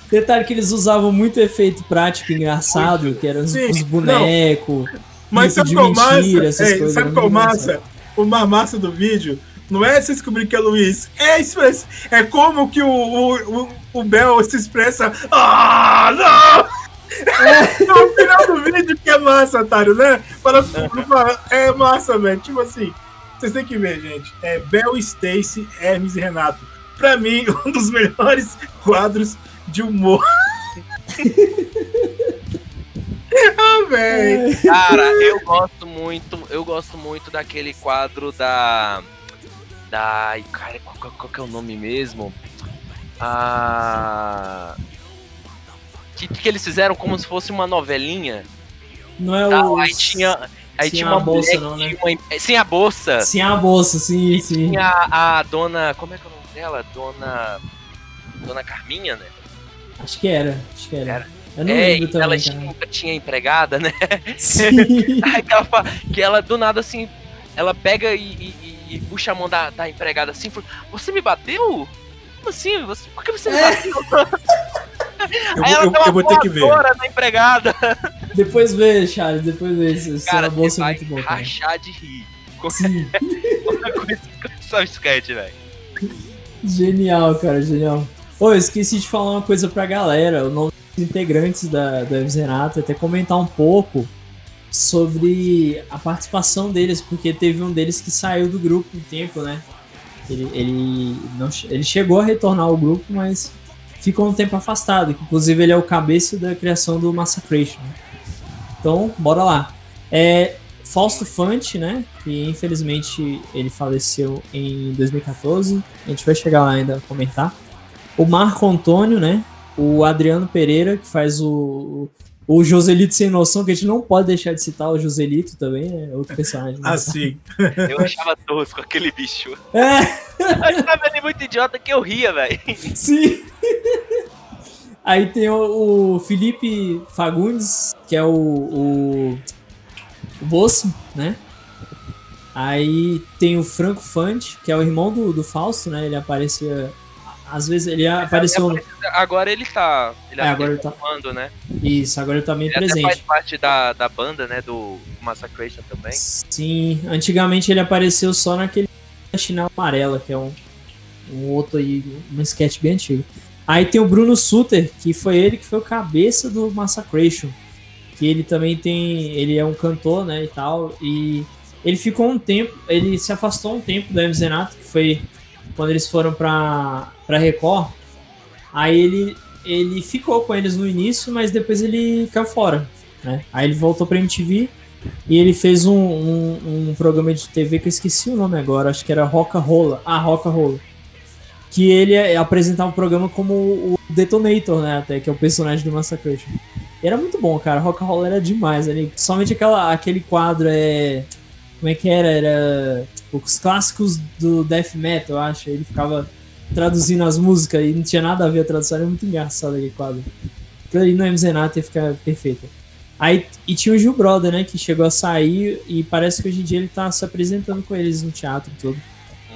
Detalhe que eles usavam muito efeito prático engraçado, que eram os, Sim, os bonecos. Mas sabe qual massa? mentira, essas É, coisas, sabe qual massa? O mais massa do vídeo não é se descobrir que é Luiz, é express, é como que o, o, o, o Bel se expressa. Ah, não! No final do vídeo que é massa, otário, né? Fala, fala, é massa, velho. Tipo assim, vocês têm que ver, gente. É Bel, Stacy, Hermes e Renato. Pra mim, um dos melhores quadros de humor. ah, velho. Cara, eu gosto muito, eu gosto muito daquele quadro da. Da. Cara, qual, qual- qual que é o nome mesmo? Ah. Que, que eles fizeram como se fosse uma novelinha. Não é Tal, o. aí tinha. Aí Sem tinha a uma bolsa, não, né? uma em- Sem a bolsa. Sim, a bolsa, sim, sim. Tinha a, a dona. Como é que é o nome dela? Dona. Dona Carminha, né? Acho que era, acho que era. Era. Eu não é, lembro e ela também, tinha, tinha empregada, né? Sim. Aí que ela, fala- que ela do nada assim, ela pega e, e- e- puxa a mão da, da empregada assim, fala, você me bateu? Como assim? Você, por que você me É. Eu, Aí ela eu- eu vou ter que ver. na empregada. Depois vê, Charles, depois vê. Cara, você é vai muito bom, cara. rachar de rir. Sim. Esse- com esse sketch, velho. Genial, cara, genial. Ô, eu esqueci de falar uma coisa pra galera, o nome dos integrantes da, da Renato, até comentar um pouco sobre a participação deles, porque teve um deles que saiu do grupo um tempo, né? Ele, ele, não, ele chegou a retornar ao grupo, mas ficou um tempo afastado. Inclusive, ele é o cabeça da criação do Massacration. né? Então, bora lá. É, Fausto Fante, né? Que infelizmente ele faleceu em 2014. A gente vai chegar lá ainda a comentar. O Marco Antônio, né? O Adriano Pereira, que faz o, o Joselito sem noção, que a gente não pode deixar de citar o Joselito também, né? Outro personagem. né? Assim. Eu achava tosco aquele bicho. É, Eu achava ele muito idiota que eu ria, velho. sim. Aí tem o, o Felipe Fagundes, que é o, o, o Bosso, né? Aí tem o Franco Fante, que é o irmão do, do Fausto, né? Ele aparecia. Às vezes ele apareceu. no- Agora ele tá. Ele É, agora ele tá- comando, né? Isso, agora ele tá bem Ele até faz presente. parte da, da banda, né? Do Massacration também. Sim, antigamente ele apareceu só naquele chinela amarela, que é um, um outro aí, um sketch bem antigo. Aí tem o Bruno Suter, que foi ele que foi o cabeça do Massacration. Que ele também tem. Ele é um cantor, né? E tal. E ele ficou um tempo. Ele se afastou um tempo do MZ Renato, que foi quando eles foram pra, pra Record. Aí ele, ele ficou com eles no início, mas depois ele caiu fora. Né? Aí ele voltou pra MTV e ele fez um, um, um programa de TV que eu esqueci o nome agora, acho que era Roca Rola. Ah, Roca Rola. Que ele é- apresentava o programa como o Detonator, né? Até, que é o personagem do Massacration. E era muito bom, cara. Roca Rola era demais. Ali. Somente aquela, aquele quadro é. Como é que era? Era. Os clássicos do Death Metal, eu acho. Ele ficava traduzindo as músicas e não tinha nada a ver a tradução. Era muito engraçado aquele quadro. Aquilo ali no MZNAT ia ficar perfeito. Aí, e tinha o Gil Brother, né, que chegou a sair e parece que hoje em dia ele tá se apresentando com eles no teatro e tudo.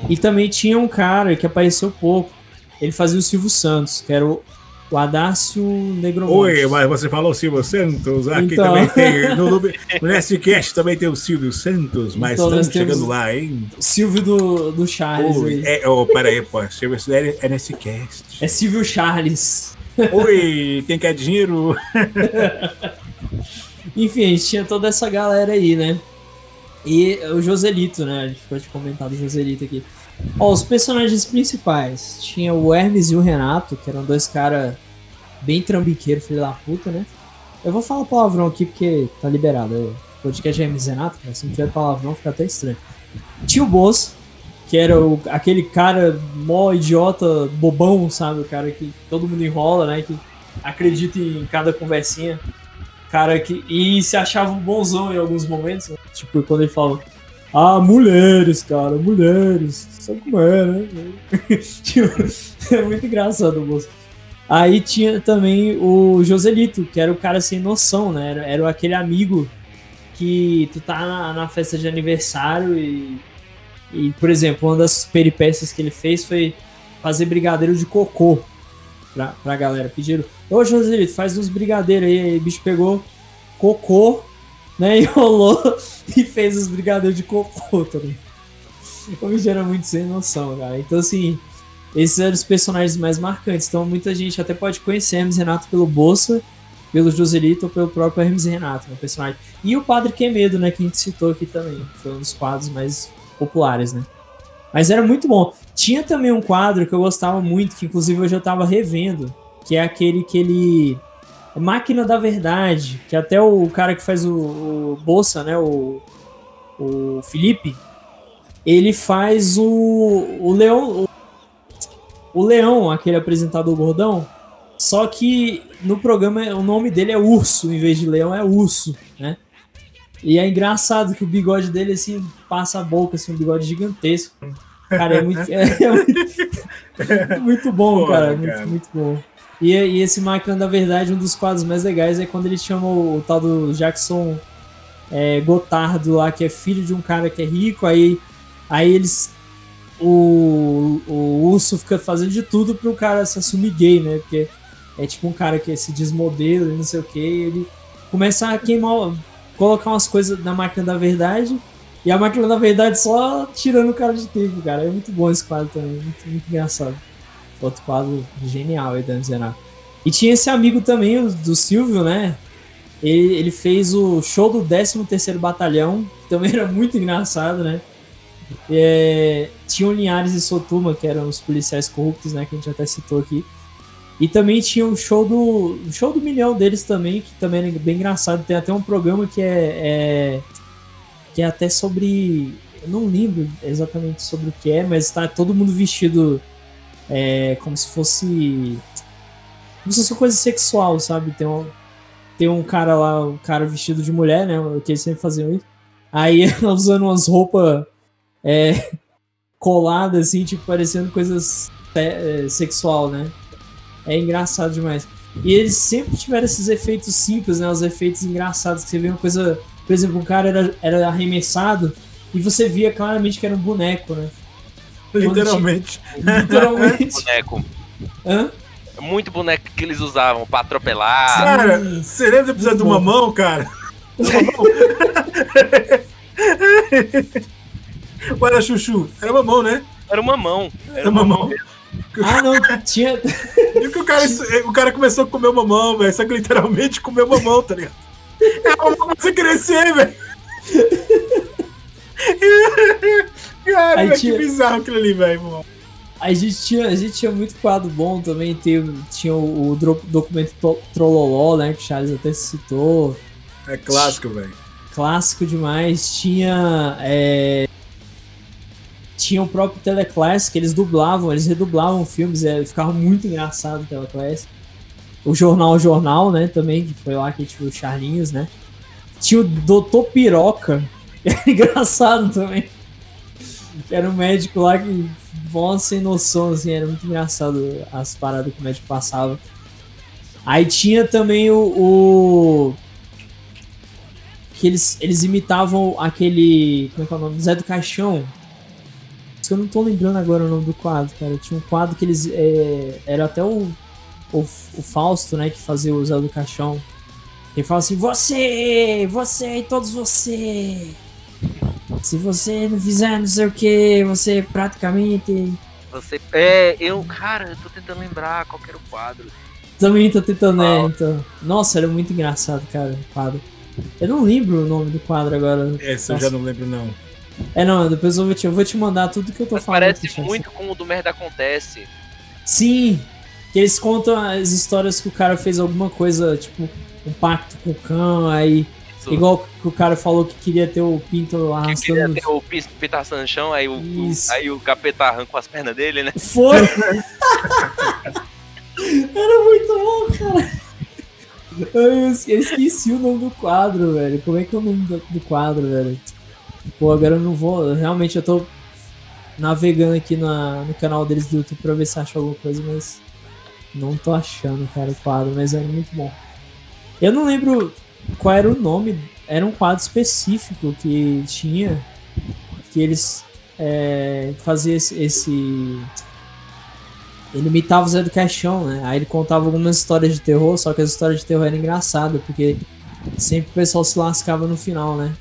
E também tinha um cara que apareceu pouco. Ele fazia o Silvio Santos, que era o, o Adácio Negromonte. Oi, mas você falou Silvio Santos. Aqui Então. também tem. No, no, no Nestcast também tem o Silvio Santos, mas Então, estamos chegando lá, hein? Silvio do, do Charles. Oi, aí. é, oh, peraí, pô. Silvio é, é Nestcast. É Silvio Charles. Oi, tem que dinheiro? Enfim, a gente tinha toda essa galera aí, né? E o Joselito, né? A gente pode comentar do Joselito aqui. Ó, os personagens principais. Tinha o Hermes e o Renato, que eram dois caras bem trambiqueiros, filho da puta, né? Eu vou falar palavrão aqui porque tá liberado. O podcast é misenato, cara. Se não tiver palavrão, fica até estranho. Tio Boss, que era o, aquele cara mó idiota, bobão, sabe? O cara que todo mundo enrola, né? Que acredita em cada conversinha. Cara que. E se achava um bonzão em alguns momentos. Né? Tipo, quando ele falava. Ah, mulheres, cara, mulheres. Sabe como é, né? tipo, é muito engraçado o moço. Aí tinha também o Joselito, que era o cara sem noção, né? Era, era aquele amigo que tu tá na, na, festa de aniversário e, e, por exemplo, uma das peripécias que ele fez foi fazer brigadeiro de cocô pra, pra galera. Pediram, ô Joselito, faz uns brigadeiros aí. Aí o bicho pegou cocô, né? Enrolou e fez os brigadeiros de cocô também. O bicho era muito sem noção, cara. Então, assim, esses eram os personagens mais marcantes. Então muita gente até pode conhecer Hermes Renato pelo Bolsa, pelo Joselito ou pelo próprio Hermes Renato, né, personagem. E o Padre Quemedo, né, que a gente citou aqui também. Foi um dos quadros mais populares, né. Mas era muito bom. Tinha também um quadro que eu gostava muito, que inclusive hoje eu tava revendo, que é aquele que ele... Máquina da Verdade, que até o cara que faz o, o Bolsa, né, o, o Felipe, ele faz o, o Leão, o Leão, aquele apresentador gordão, só que no programa o nome dele é Urso, em vez de Leão é Urso, né? E é engraçado que o bigode dele, assim, passa a boca, assim, um bigode gigantesco. Cara, é muito, é, é muito, muito, bom, Porra, cara, cara. Muito, muito bom. E, e, esse Máquina da Verdade, um dos quadros mais legais é quando ele chama o, o tal do Jackson é, Gotardo lá, que é filho de um cara que é rico, aí, aí eles o, o urso fica fazendo de tudo pro cara se assumir gay, né? Porque é tipo um cara que se desmodela e não sei o que, ele começa a queimar, colocar umas coisas na máquina da verdade, e a máquina da verdade só tirando o cara de tempo, cara. É muito bom esse quadro também, muito, muito engraçado. Outro quadro genial aí da Zenar. E tinha esse amigo também, do Silvio, né? Ele, ele fez o show do 13 terceiro Batalhão, que também era muito engraçado, né? É, tinha o Linhares e Sotuma, que eram os policiais corruptos, né? Que a gente até citou aqui. E também tinha o show do. Show do milhão deles também, que também é bem engraçado. Tem até um programa que é. é que é até sobre. Eu não lembro exatamente sobre o que é, mas tá todo mundo vestido é, como se fosse. Como se fosse coisa sexual, sabe? Tem um, tem um cara lá, um cara vestido de mulher, né? Que eles sempre faziam isso. Aí usando umas roupas é, colada, assim, tipo, parecendo coisas é, sexual, né? É engraçado demais. E eles sempre tiveram esses efeitos simples, né? Os efeitos engraçados, que você vê uma coisa. Por exemplo, um cara era, era arremessado e você via claramente que era um boneco, né? Literalmente. Tinha, literalmente. boneco. Hã? Muito boneco que eles usavam pra atropelar. Cara, você lembra do episódio do Mamão, cara? Do Mamão? Ou era chuchu? Era mamão, né? Era uma mão. Era, era mamão. mamão. Ah, não, tinha. E que o cara, o cara começou a comer mamão, velho. Só que literalmente comeu mamão, tá ligado? É pra você crescer, velho. Cara, Aí tinha... que bizarro aquilo ali, velho, A gente, tinha, a gente tinha muito quadro bom também. Teve, tinha o, o documento Trololó, né? Que o Charles até citou. É clássico, velho. Clássico demais. Tinha. É, tinha o próprio Teleclass, que eles dublavam, eles redublavam filmes, é, ficava muito engraçado o Teleclass. O Jornal Jornal, né, também, que foi lá que tinha o Charlinhos, né. Tinha o Doutor Piroca, que era engraçado também. Que era um médico lá que, bom, sem noção, assim, era muito engraçado as paradas que o médico passava. Aí tinha também o, o que eles, eles imitavam aquele. Como é que é o nome? Zé do Caixão eu não tô lembrando agora o nome do quadro, cara. Tinha um quadro que eles. É, era até o, o, o, Fausto, né, que fazia o Zé do Caixão. Ele fala assim: Você, você e todos você. Se você não fizer não sei o que, você praticamente. Você. É, eu. Cara, eu tô tentando lembrar qual era o quadro. Também tô tentando, né? Então. Nossa, era muito engraçado, cara, o quadro. Eu não lembro o nome do quadro agora. Esse eu já não lembro, não. É, não, depois eu vou te, eu vou te mandar tudo que eu tô Mas falando. Parece muito com o do Merda Acontece. Sim, Que eles contam as histórias que o cara fez alguma coisa, tipo, um pacto com o cão, aí. Isso. Igual que o cara falou que queria ter o pinto Que queria arrastando. ter o pis- pitaço no chão, aí o, o- aí o capeta arrancou as pernas dele, né? Foi! Era muito bom, cara. Eu esqueci o nome do quadro, velho. Como é que é o nome do, do quadro, velho? Pô, agora eu não vou. Realmente eu tô navegando aqui na, no canal deles do YouTube pra ver se acho alguma coisa, mas não tô achando, cara, o quadro, mas era muito bom. Eu não lembro qual era o nome, era um quadro específico que tinha, que eles é, faziam esse, esse- Ele imitava o Zé do Caixão, né? Aí ele contava algumas histórias de terror, só que as histórias de terror eram engraçadas, porque sempre o pessoal se lascava no final, né?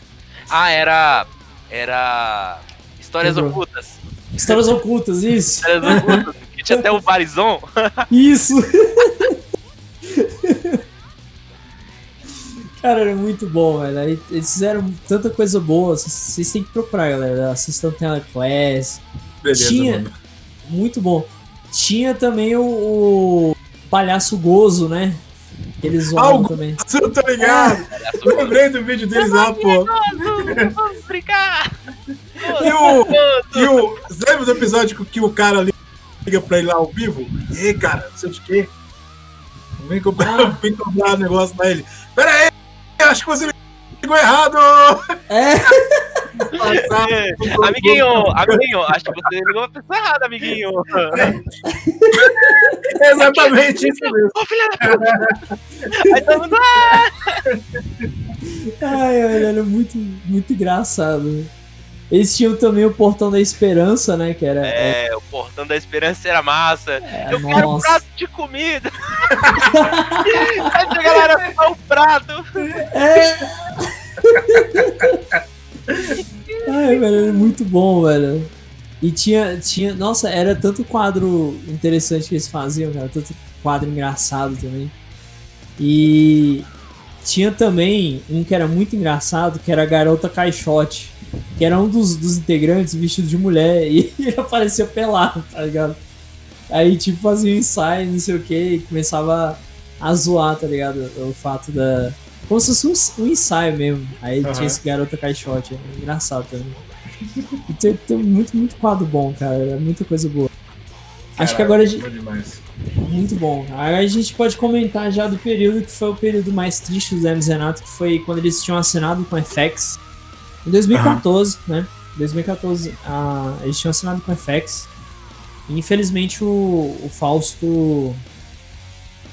Ah, era. Era. Histórias Lembrou. ocultas. Histórias ocultas, isso! Histórias ocultas. Tinha até o Barizon. Isso! Cara, era muito bom, velho. Eles fizeram tanta coisa boa. Vocês- têm que procurar, galera. Assistam Tela Class. Beleza, Tinha- mano. Muito bom. Tinha também o, o Palhaço Gozo, né? Que eles Ah, zoavam o também. Você tá ligado? Eu lembrei do vídeo deles lá, pô. Vamos brincar! E o, e o. Você lembra do episódio que- que o cara liga pra ele lá ao vivo? E aí, cara, não sei de quê. Vem comprar, Ah. vem comprar um negócio pra ele. Pera aí, acho que você ligou errado! É, amiguinho, amiguinho, acho que você ligou a pessoa errada, amiguinho. É exatamente isso mesmo. Ô, filha da puta! Aí todo mundo. "Ah!" ai, ai, era muito, muito engraçado. Eles tinham também o Portão da Esperança, né? Que era. É, o portão da esperança era massa. é, Eu quero um nossa. prato de comida. Aí a galera só o prato. É. Ai, velho, era muito bom, velho. E tinha, tinha. Nossa, era tanto quadro interessante que eles faziam, cara. Tanto quadro engraçado também. E tinha também um que era muito engraçado, que era a Garota Caixote. Que era um dos, dos integrantes vestido de mulher. E ele aparecia pelado, tá ligado? Aí, tipo, fazia um ensaio, não sei o que, e começava a zoar, tá ligado? O fato da. Como se fosse um, um ensaio mesmo. Aí Aham. tinha esse Garota Caixote. É engraçado também. Tem, tem muito, muito quadro bom, cara. É muita coisa boa. Acho que agora a gente. Muito bom. Aí a gente pode comentar já do período que foi o período mais triste do Hermes Renato, que foi quando eles tinham assinado com a FX. Em 2014, né? 2014, ah, eles tinham assinado com a FX. E infelizmente o, o Fausto.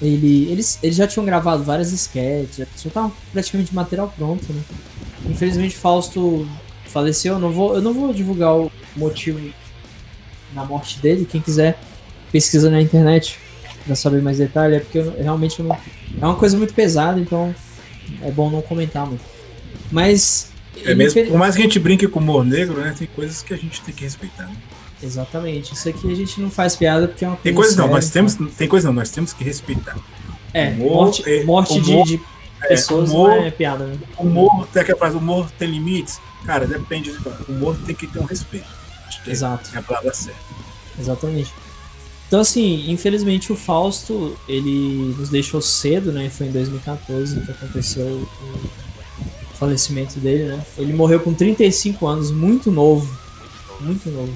Ele, eles, eles já tinham gravado várias sketches, já, já tava praticamente material pronto, né? Infelizmente o Fausto faleceu. Eu não vou, eu não vou divulgar o motivo da morte dele. Quem quiser pesquisa na internet pra saber mais detalhes, é porque eu, realmente eu não, é uma coisa muito pesada, então é bom não comentar muito. Mas. É mesmo, infel- por mais que a gente brinque com o humor negro, né? Tem coisas que a gente tem que respeitar. Né? Exatamente. Isso aqui a gente não faz piada porque é uma coisa. Tem coisas não, séria, nós temos. Tem coisas não, nós temos que respeitar. É, humor, morte, é, morte de- humor, de, pessoas humor- não é piada, né? Humor, tem aquela frase, humor tem limites. Cara, depende. O humor tem que ter um respeito. Acho que Exato. é a palavra certa. Exatamente. Então, assim, infelizmente o Fausto, ele nos deixou cedo, né? Foi em 2014 que aconteceu o falecimento dele, né? Ele morreu com 35 anos, muito novo. Muito novo.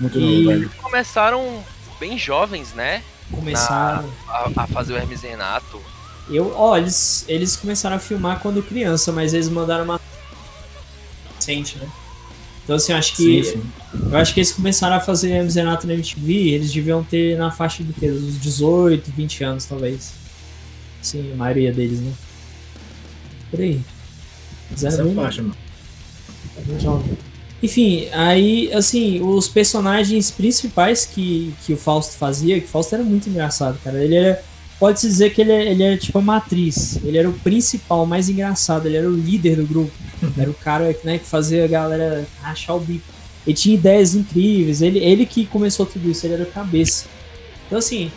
Muito E- novo, velho. Começaram bem jovens, né? Começaram. A, a fazer o Hermes Renato. Eu, ó, eles, eles começaram a filmar quando criança, mas eles mandaram uma. recente, né? Então, assim, eu acho que. Sim, sim. Eu acho que eles começaram a fazer Hermes Renato na MTV, eles deviam ter na faixa do quê? Dos 18, 20 anos, talvez. Sim, a maioria deles, né? Por aí. Essa bem- faixa, mano. Enfim, aí, assim, os personagens principais que, que o Fausto fazia, que o Fausto era muito engraçado, cara. Ele era. Pode-se dizer que ele, é- ele era tipo a matriz. Ele era o principal, o mais engraçado. Ele era o líder do grupo. Era o cara né, que fazia a galera rachar o bico. Ele tinha ideias incríveis. Ele, ele que começou tudo isso, ele era o cabeça. Então, assim,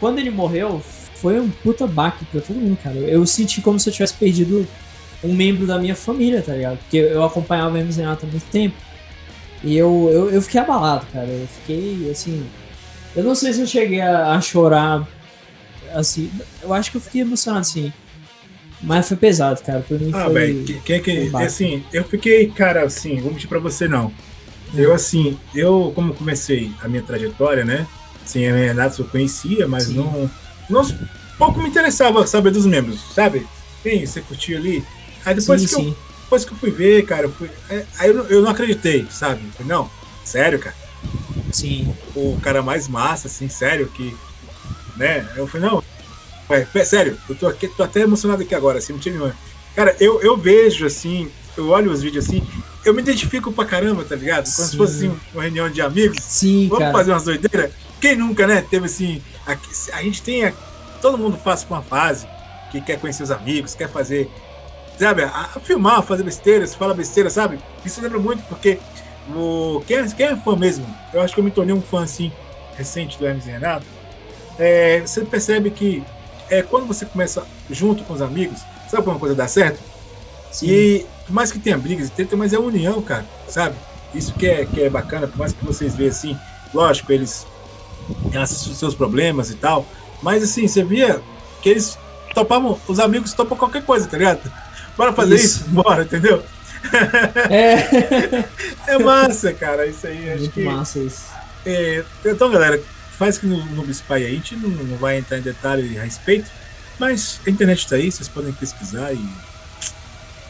quando ele morreu, foi um puta baque pra todo mundo, cara. Eu senti como se eu tivesse perdido um membro da minha família, tá ligado? Porque eu acompanhava o Renato há muito tempo. E eu, eu, eu fiquei abalado, cara. Eu fiquei, assim. Eu não sei se eu cheguei a, a chorar assim, eu acho que eu fiquei emocionado, sim. Mas foi pesado, cara. Pra mim Ah, foi. velho, que, assim, eu fiquei, cara, assim, vou mentir pra você não. Eu, assim, eu, como comecei a minha trajetória, né? Assim, a Renato eu conhecia, mas Sim. não, não. Pouco me interessava saber dos membros, sabe? Sim, você curtiu ali. Aí depois, sim, que, sim. Eu, depois que eu fui ver, cara, eu fui, é, aí eu, não- eu não acreditei, sabe? Não, sério, cara. Sim. o cara mais massa, assim, sério, que. Né? Eu falei, não. É sério, eu tô, aqui, tô até emocionado aqui agora, assim, não tinha nenhuma. Cara, eu, eu vejo, assim, eu olho os vídeos assim, eu me identifico pra caramba, tá ligado? Como se Sim. fosse assim, uma reunião de amigos. Sim, Vamos cara. fazer umas doideiras? Quem nunca, né? Teve assim. A, a gente tem. A, todo mundo passa por uma fase que quer conhecer os amigos, quer fazer. Sabe? A, a filmar, fazer besteiras, fala besteira, sabe? Isso lembra muito, porque o, quem, é, quem é fã mesmo, eu acho que eu me tornei um fã assim, recente do Hermes e Renato. É, você percebe que é, quando você começa junto com os amigos, sabe quando uma coisa dá certo? Sim. E por mais que tenha brigas e treta, mas é união, cara, sabe? Isso que é, que é bacana, por mais que vocês vejam assim, lógico, eles assistem os seus problemas e tal, mas assim, você via que eles topavam, os amigos topam qualquer coisa, tá ligado? Bora fazer Isso. isso? Bora, entendeu? É. É massa, cara, isso aí, acho Muito que... massa isso. É, então, galera, faz que no, no Spy aí, a gente não, não vai entrar em detalhe a respeito, mas a internet está aí, vocês podem pesquisar e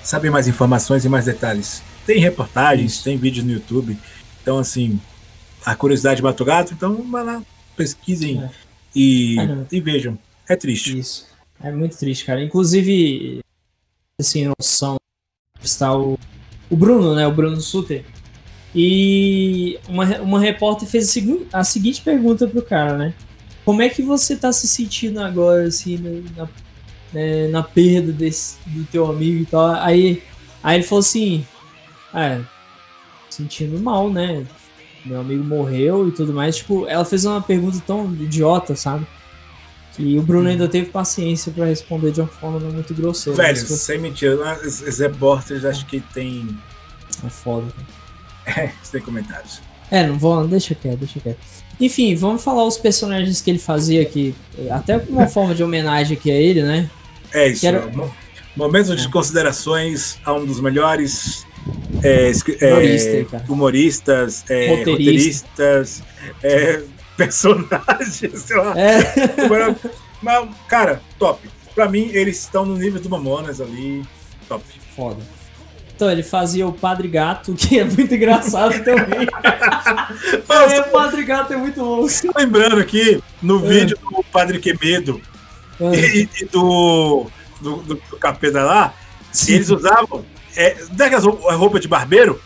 saber mais informações e mais detalhes. Tem reportagens, Isso. tem vídeos no YouTube, então assim, a curiosidade mata o gato, então vai lá, pesquisem É. e, Ah, não. e vejam. É triste. Isso. É muito triste, cara. Inclusive, assim, noção, está o, o Bruno, né? O Bruno Suter. E uma, uma repórter fez a, segu- a seguinte pergunta pro cara, né? Como é que você tá se sentindo agora, assim, na, na, né, na perda desse, do teu amigo e tal? Aí, aí ele falou assim, é, sentindo mal, né? Meu amigo morreu e tudo mais. Tipo, ela fez uma pergunta tão idiota, sabe? Que o Bruno ainda teve paciência pra responder de uma forma não muito grosseira. Velho, mas sem mentira, os, os repórteres acho que tem, É foda. cara. tem comentários. É, não vou. Deixa quieto, deixa quieto. Enfim, vamos falar os personagens que ele fazia aqui. Até uma forma de homenagem aqui a ele, né? É isso. Quero- mo- Momento de É. considerações a um dos melhores é, é, Humorista humoristas, é, Roteirista. roteiristas, é, personagens, sei lá. É. Mas, cara, top. Pra mim, eles estão no nível do Mamonas ali. Top. Foda. Então, ele fazia o Padre Gato, que é muito engraçado também. é, o Padre Gato é muito louco. Só lembrando aqui, no É. vídeo do Padre Quemedo É, e, e do, do, do, do Capeta lá, sim, eles usavam. É, não é aquelas roupa de barbeiro?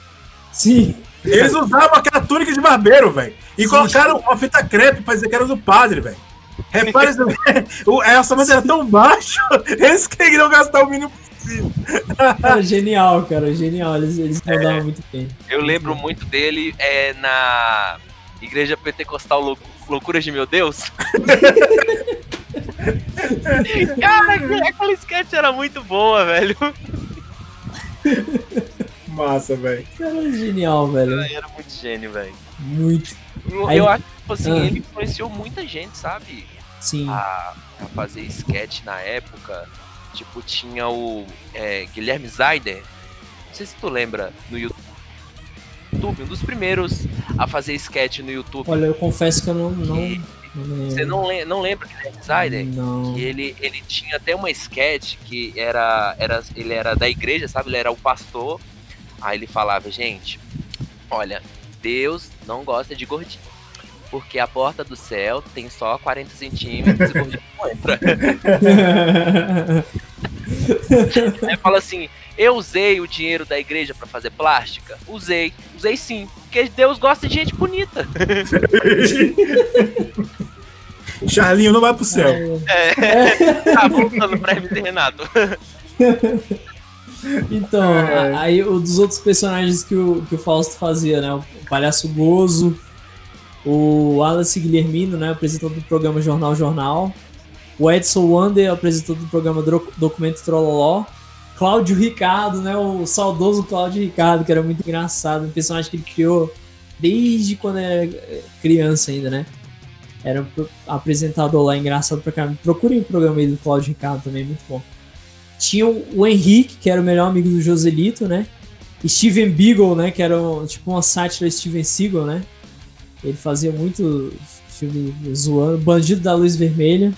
sim. Eles usavam aquela túnica de barbeiro, velho. E Sim. colocaram uma fita crepe pra dizer que era do padre, velho. Repare, o orçamento era tão baixo, eles queriam gastar o mínimo. Cara, genial, cara, genial. Eles, eles mandavam muito bem. Eu lembro muito dele é, na Igreja Pentecostal Lou- Loucuras de Meu Deus. Cara, aquele- aquela sketch era muito boa, velho. Massa, velho. Cara, genial, velho. Era muito gênio, velho. Muito. Eu, Aí- eu acho que tipo assim, Ah. ele influenciou muita gente, sabe? Sim. A, a fazer sketch na época. Tipo, tinha o é, Guilherme Zaider. Não sei se tu lembra no YouTube. Um dos primeiros a fazer sketch no YouTube. Olha, eu confesso que eu não. não, E não me Você não, le- não lembra Guilherme Zaider? Não. Que ele, ele tinha até uma sketch que era, era. Ele era da igreja, sabe? Ele era o pastor. Aí ele falava, gente, olha, Deus não gosta de gordinho. Porque a porta do céu tem só 40 centímetros e gordinho não entra. Aí fala assim, eu usei o dinheiro da igreja pra fazer plástica? Usei, usei sim. Porque Deus gosta de gente bonita. Charlinho não vai pro céu. Tá voltando pra Renato. Então, É. aí o dos outros personagens que o, que o Fausto fazia, né? O Palhaço Gozo, o Wallace Guilhermino, né? Apresentador do programa Jornal Jornal, o Edson Wander, apresentador do programa Documento Trololó, Cláudio Ricardo, né? O saudoso Cláudio Ricardo, que era muito engraçado, um personagem que ele criou desde quando era criança ainda, né? Era um apresentador lá engraçado pra caramba. Procurem o programa aí do Claudio Ricardo também, muito bom. Tinha o Henrique, que era o melhor amigo do Joselito, né? Steven Beagle, né? Que era um, tipo uma sátira Steven Seagal, né? Ele fazia muito filme zoando. Bandido da Luz Vermelha.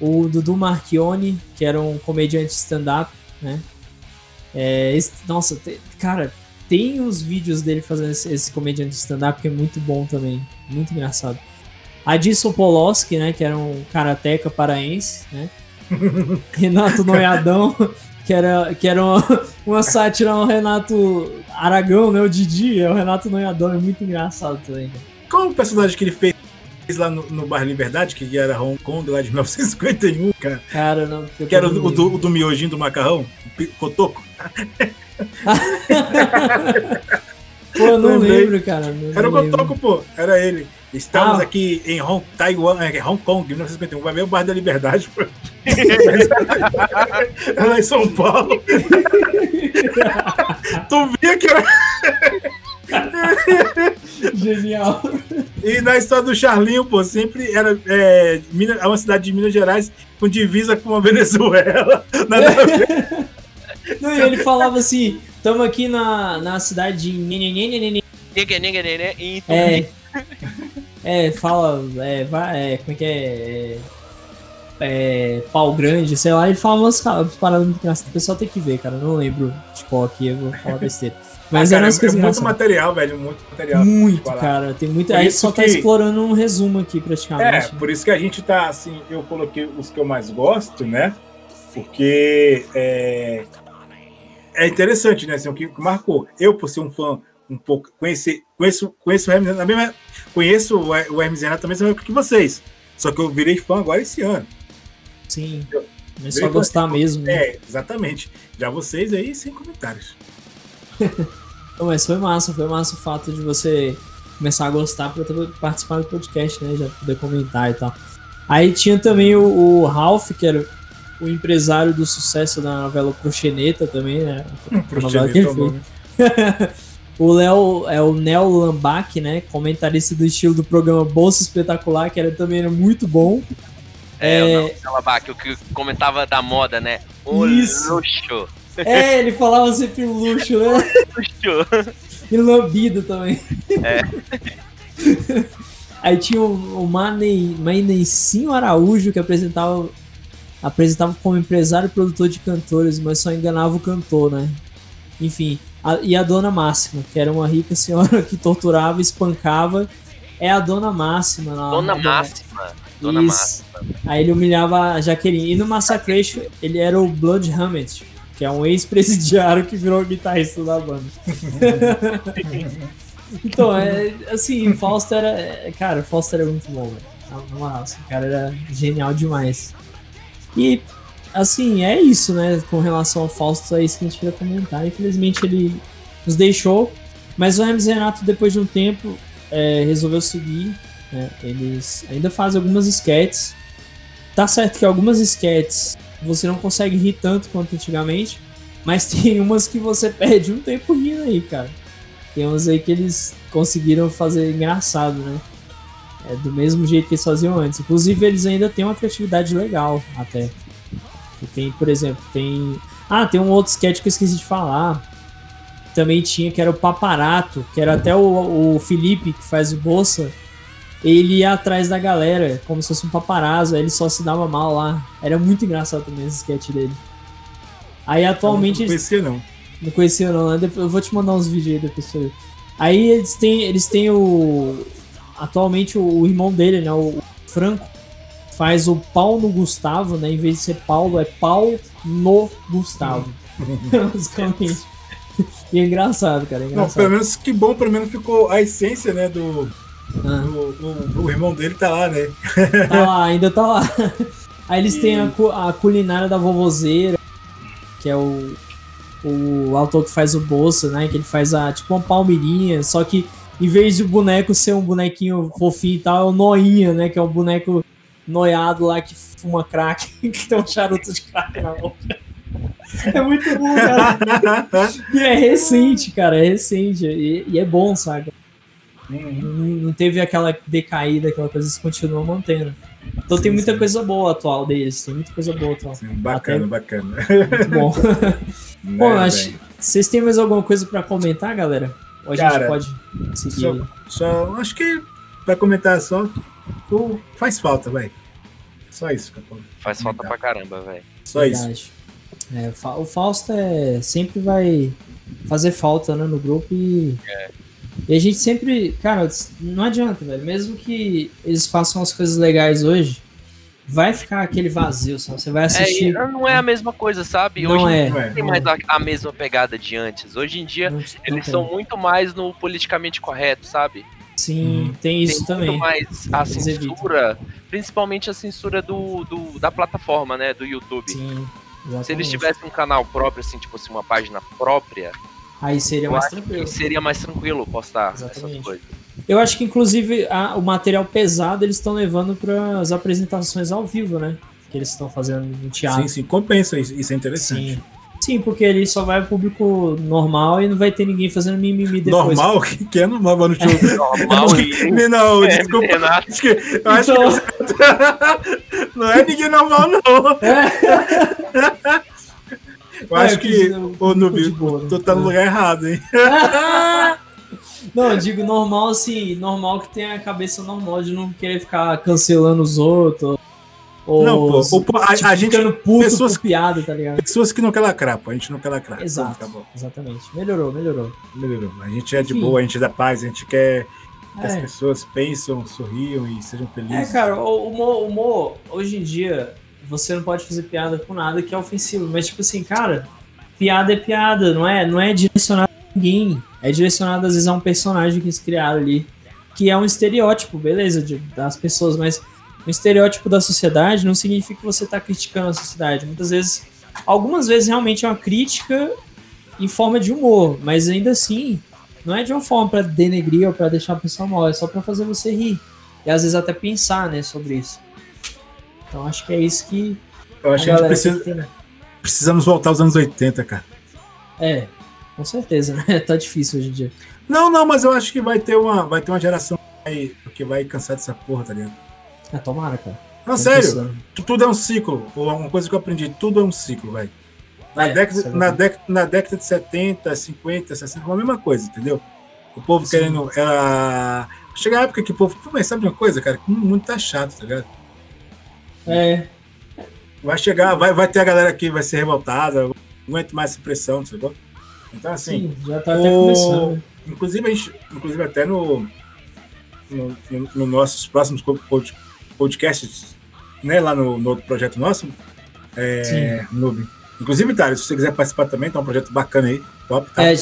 O Dudu Marchione, que era um comediante stand-up, né? É, esse, nossa, te, cara, tem os vídeos dele fazendo esse, esse comediante stand-up que é muito bom também. Muito engraçado. Adilson Poloski, né? Que era um karateca paraense, né? Renato Noiadão, que era, que era uma, uma sátira ao Renato Aragão, né? O Didi, é o Renato Noiadão, é muito engraçado também. Qual o personagem que ele fez lá no, no Bar Liberdade, que era Hong Kong lá de 1951, cara? Cara, não. Que era o, o, do, o do miojinho do macarrão? O cotoco? pô, não lembro, cara. Não era o lembro. cotoco, pô. Era ele. Estamos ah. aqui em Hong, Taiwan, é, Hong Kong, 1951. Vai ver o Bar da Liberdade, pô. lá em São Paulo. tu via que era. Genial. E na história do Charlinho, pô, sempre era é, Minas, uma cidade de Minas Gerais com divisa com a Venezuela. Não, e ele falava assim: estamos aqui na, na cidade de. É, é, fala, é, vai, é, como é que é? é? É, pau grande, sei lá, ele fala umas paradas muito engraçadas. O pessoal tem que ver, cara. Eu não lembro de qual aqui, eu vou falar besteira. Mas ah, cara, é, é muito material, velho. Muito material. Muito, cara. Tem muito. Por Aí só que... tá explorando um resumo aqui, praticamente. É, por isso que a gente tá assim. Eu coloquei os que eu mais gosto, né? Porque é, é interessante, né? Assim, o que marcou. Eu, por ser um fã um pouco. Conhecer, conheço, conheço o Hermes mesma, conheço o Hermes Renato também mesma que vocês. Só que eu virei fã agora esse ano. Sim. Começou a gostar mesmo. Né? É, exatamente. Já vocês aí, sem comentários. Não, mas foi massa, foi massa o fato de você começar a gostar para participar do podcast, né? Já poder comentar e tal. Aí tinha também o, o Ralph, que era o empresário do sucesso da novela Proxeneta também, né? A novela que ele fez. o Léo é o Nel Lambac, né? Comentarista do estilo do programa Bolsa Espetacular, que era também era muito bom. É, é... o Lambac, o que comentava da moda, né? O Isso. luxo. É, ele falava sempre luxo, né? Luxo. E lambido também. É. Aí tinha o, o Maneicinho Araújo que apresentava apresentava como empresário e produtor de cantores, mas só enganava o cantor, né? Enfim, a, e a Dona Máxima, que era uma rica senhora que torturava, espancava, é a Dona Máxima. Na, Dona na, Máxima. Dona Isso. Máxima. Aí ele humilhava a Jaqueline. E no Massacration, ele era o Blood Hammett, que é um ex-presidiário que virou guitarrista da banda. então, é, assim, Fausto era. Cara, Fausto era muito bom, velho. Na moral, assim, o cara era genial demais. E, assim, é isso, né? Com relação ao Fausto, é isso que a gente queria comentar. Infelizmente ele nos deixou, mas o Hermes Renato, depois de um tempo, é, resolveu seguir. Né? Eles ainda fazem algumas sketches. Tá certo que algumas sketches você não consegue rir tanto quanto antigamente, mas tem umas que você perde um tempo rindo aí, cara. Tem umas aí que eles conseguiram fazer engraçado, né? É do mesmo jeito que eles faziam antes. Inclusive, eles ainda têm uma criatividade legal, até. Que tem, por exemplo, tem. Ah, tem um outro sketch que eu esqueci de falar. Também tinha, que era o Paparato, que era até o, o Felipe, que faz o Bolsa. Ele ia atrás da galera, como se fosse um paparazzo, aí ele só se dava mal lá. Era muito engraçado também esse sketch dele. Aí atualmente. Eu não conhecia, não. Não conhecia, não, né? Eu vou te mandar uns vídeos aí depois. Aí eles têm, eles têm o, atualmente o, irmão dele, né, o Franco, faz o pau no Gustavo, né? Em vez de ser Paulo, é pau no Gustavo. Basicamente. E é engraçado, cara. É engraçado. Não, pelo menos que bom, pelo menos ficou a essência, né? Do. Ah. do, do o irmão dele tá lá, né? Tá lá, ainda tá lá. Aí eles e... têm a, a culinária da vovozeira, que é o, o autor que faz o bolso, né? Que ele faz a tipo uma palmeirinha, só que em vez de o boneco ser um bonequinho fofinho e tal, é o Noinha, né? Que é um boneco noiado lá que fuma crack, que tem um charuto de crack na boca. É muito bom, cara. e é recente, cara, é recente. E, e é bom, saca? Não, não teve aquela decaída, aquela coisa, eles continuam mantendo. Então tem Sim, muita sim. coisa boa atual deles, tem muita coisa boa atual. Sim, bacana, Até- bacana. Muito bom. Bom, Né, acho, vocês têm mais alguma coisa pra comentar, galera? Ou a Cara, gente pode seguir? só- Só, acho que pra comentar só, o- faz falta, vai. Só isso, Capão. Faz falta pra caramba, velho. Só isso. Verdade. É, o Fa- o Fausto é, sempre vai fazer falta né, no grupo e, e a gente sempre, cara, não adianta, velho. Mesmo que eles façam as coisas legais hoje, vai ficar aquele vazio, sabe? Você vai É, assistir. e não é a mesma coisa, sabe? Não Hoje é. Não é. não tem mais a, a mesma pegada de antes. Hoje em dia, não- não eles tem. são muito mais no politicamente correto, sabe? Sim, tem isso tem também. muito mais a Eles evitam. censura, principalmente a censura do, do- da plataforma, né? Do YouTube. Sim, Se eles exatamente. tivessem um canal próprio, assim, tipo assim, uma página própria, Aí seria eu mais acho tranquilo. que seria mais tranquilo postar Exatamente. essas coisas. Eu acho que, inclusive, a- o material pesado eles estão levando para as apresentações ao vivo, né? Que eles estão fazendo no teatro. Sim, sim, compensa, isso isso é interessante. Sim. Sim, porque ele só vai ao público normal e não vai ter ninguém fazendo mimimi depois. Normal? Que, que é normal, mano? Deixa eu- Normal e. Não, É, desculpa. Renato, Acho que, eu acho Então, que não é ninguém normal, não. Eu acho É, que, ô Nubi, né? tu tá no lugar errado, hein? não, eu digo normal assim, normal que tenha a cabeça normal de não querer ficar cancelando os outros. Ou Não, pô, pô, a, tipo, a gente. ficando puto pessoas- por piada, tá ligado? Pessoas que não querem lacrar, pô. A gente não quer lacrar. Exato, Tá bom. exatamente. Melhorou, melhorou. Melhorou. A gente é de Enfim. boa, a gente é da paz, a gente quer que as É. pessoas pensam, sorriam e sejam É, felizes. cara, o humor, o humor, hoje em dia, você não pode fazer piada com nada que é ofensivo. Mas, tipo assim, cara, piada é piada, não é, não é direcionado a ninguém. É direcionado, às vezes, a um personagem que eles criaram ali. Que é um estereótipo, beleza, de- das pessoas, mas um estereótipo da sociedade não significa que você tá criticando a sociedade. Muitas vezes, algumas vezes, realmente é uma crítica em forma de humor, mas ainda assim, não é de uma forma pra denegrir ou pra deixar a pessoa mal, é só pra fazer você rir. E às vezes até pensar, né, sobre isso. Então acho que é isso que Eu acho que a gente precisa, tem né? precisamos voltar aos anos 80, cara. É, com certeza, né? Tá difícil hoje em dia. Não, não, mas eu acho que vai ter uma, vai ter uma geração que vai cansar dessa porra, tá ligado? É, tomara, cara. Não, Tô sério, pensando. tu- tudo é um ciclo. Ou uma coisa que eu aprendi, tudo é um ciclo, velho. Na, É, década, é na, década, na década de 70, 50, 60, foi a mesma coisa, entendeu? O povo Sim. querendo. Era... Chega a época que o povo. Mas sabe uma coisa, cara? O mundo tá chato, tá ligado? É, Vai chegar, vai, vai ter a galera que vai ser revoltada, aguento mais essa pressão, sacou? Então, assim, sim, já tá até o- começando. né? inclusive, a gente, inclusive até no, no, no- no nossos próximos podcasts, né, lá no, no outro projeto nosso, é, Noob. Inclusive, Thales, se você quiser participar também, tá um projeto bacana aí, top, tá? É,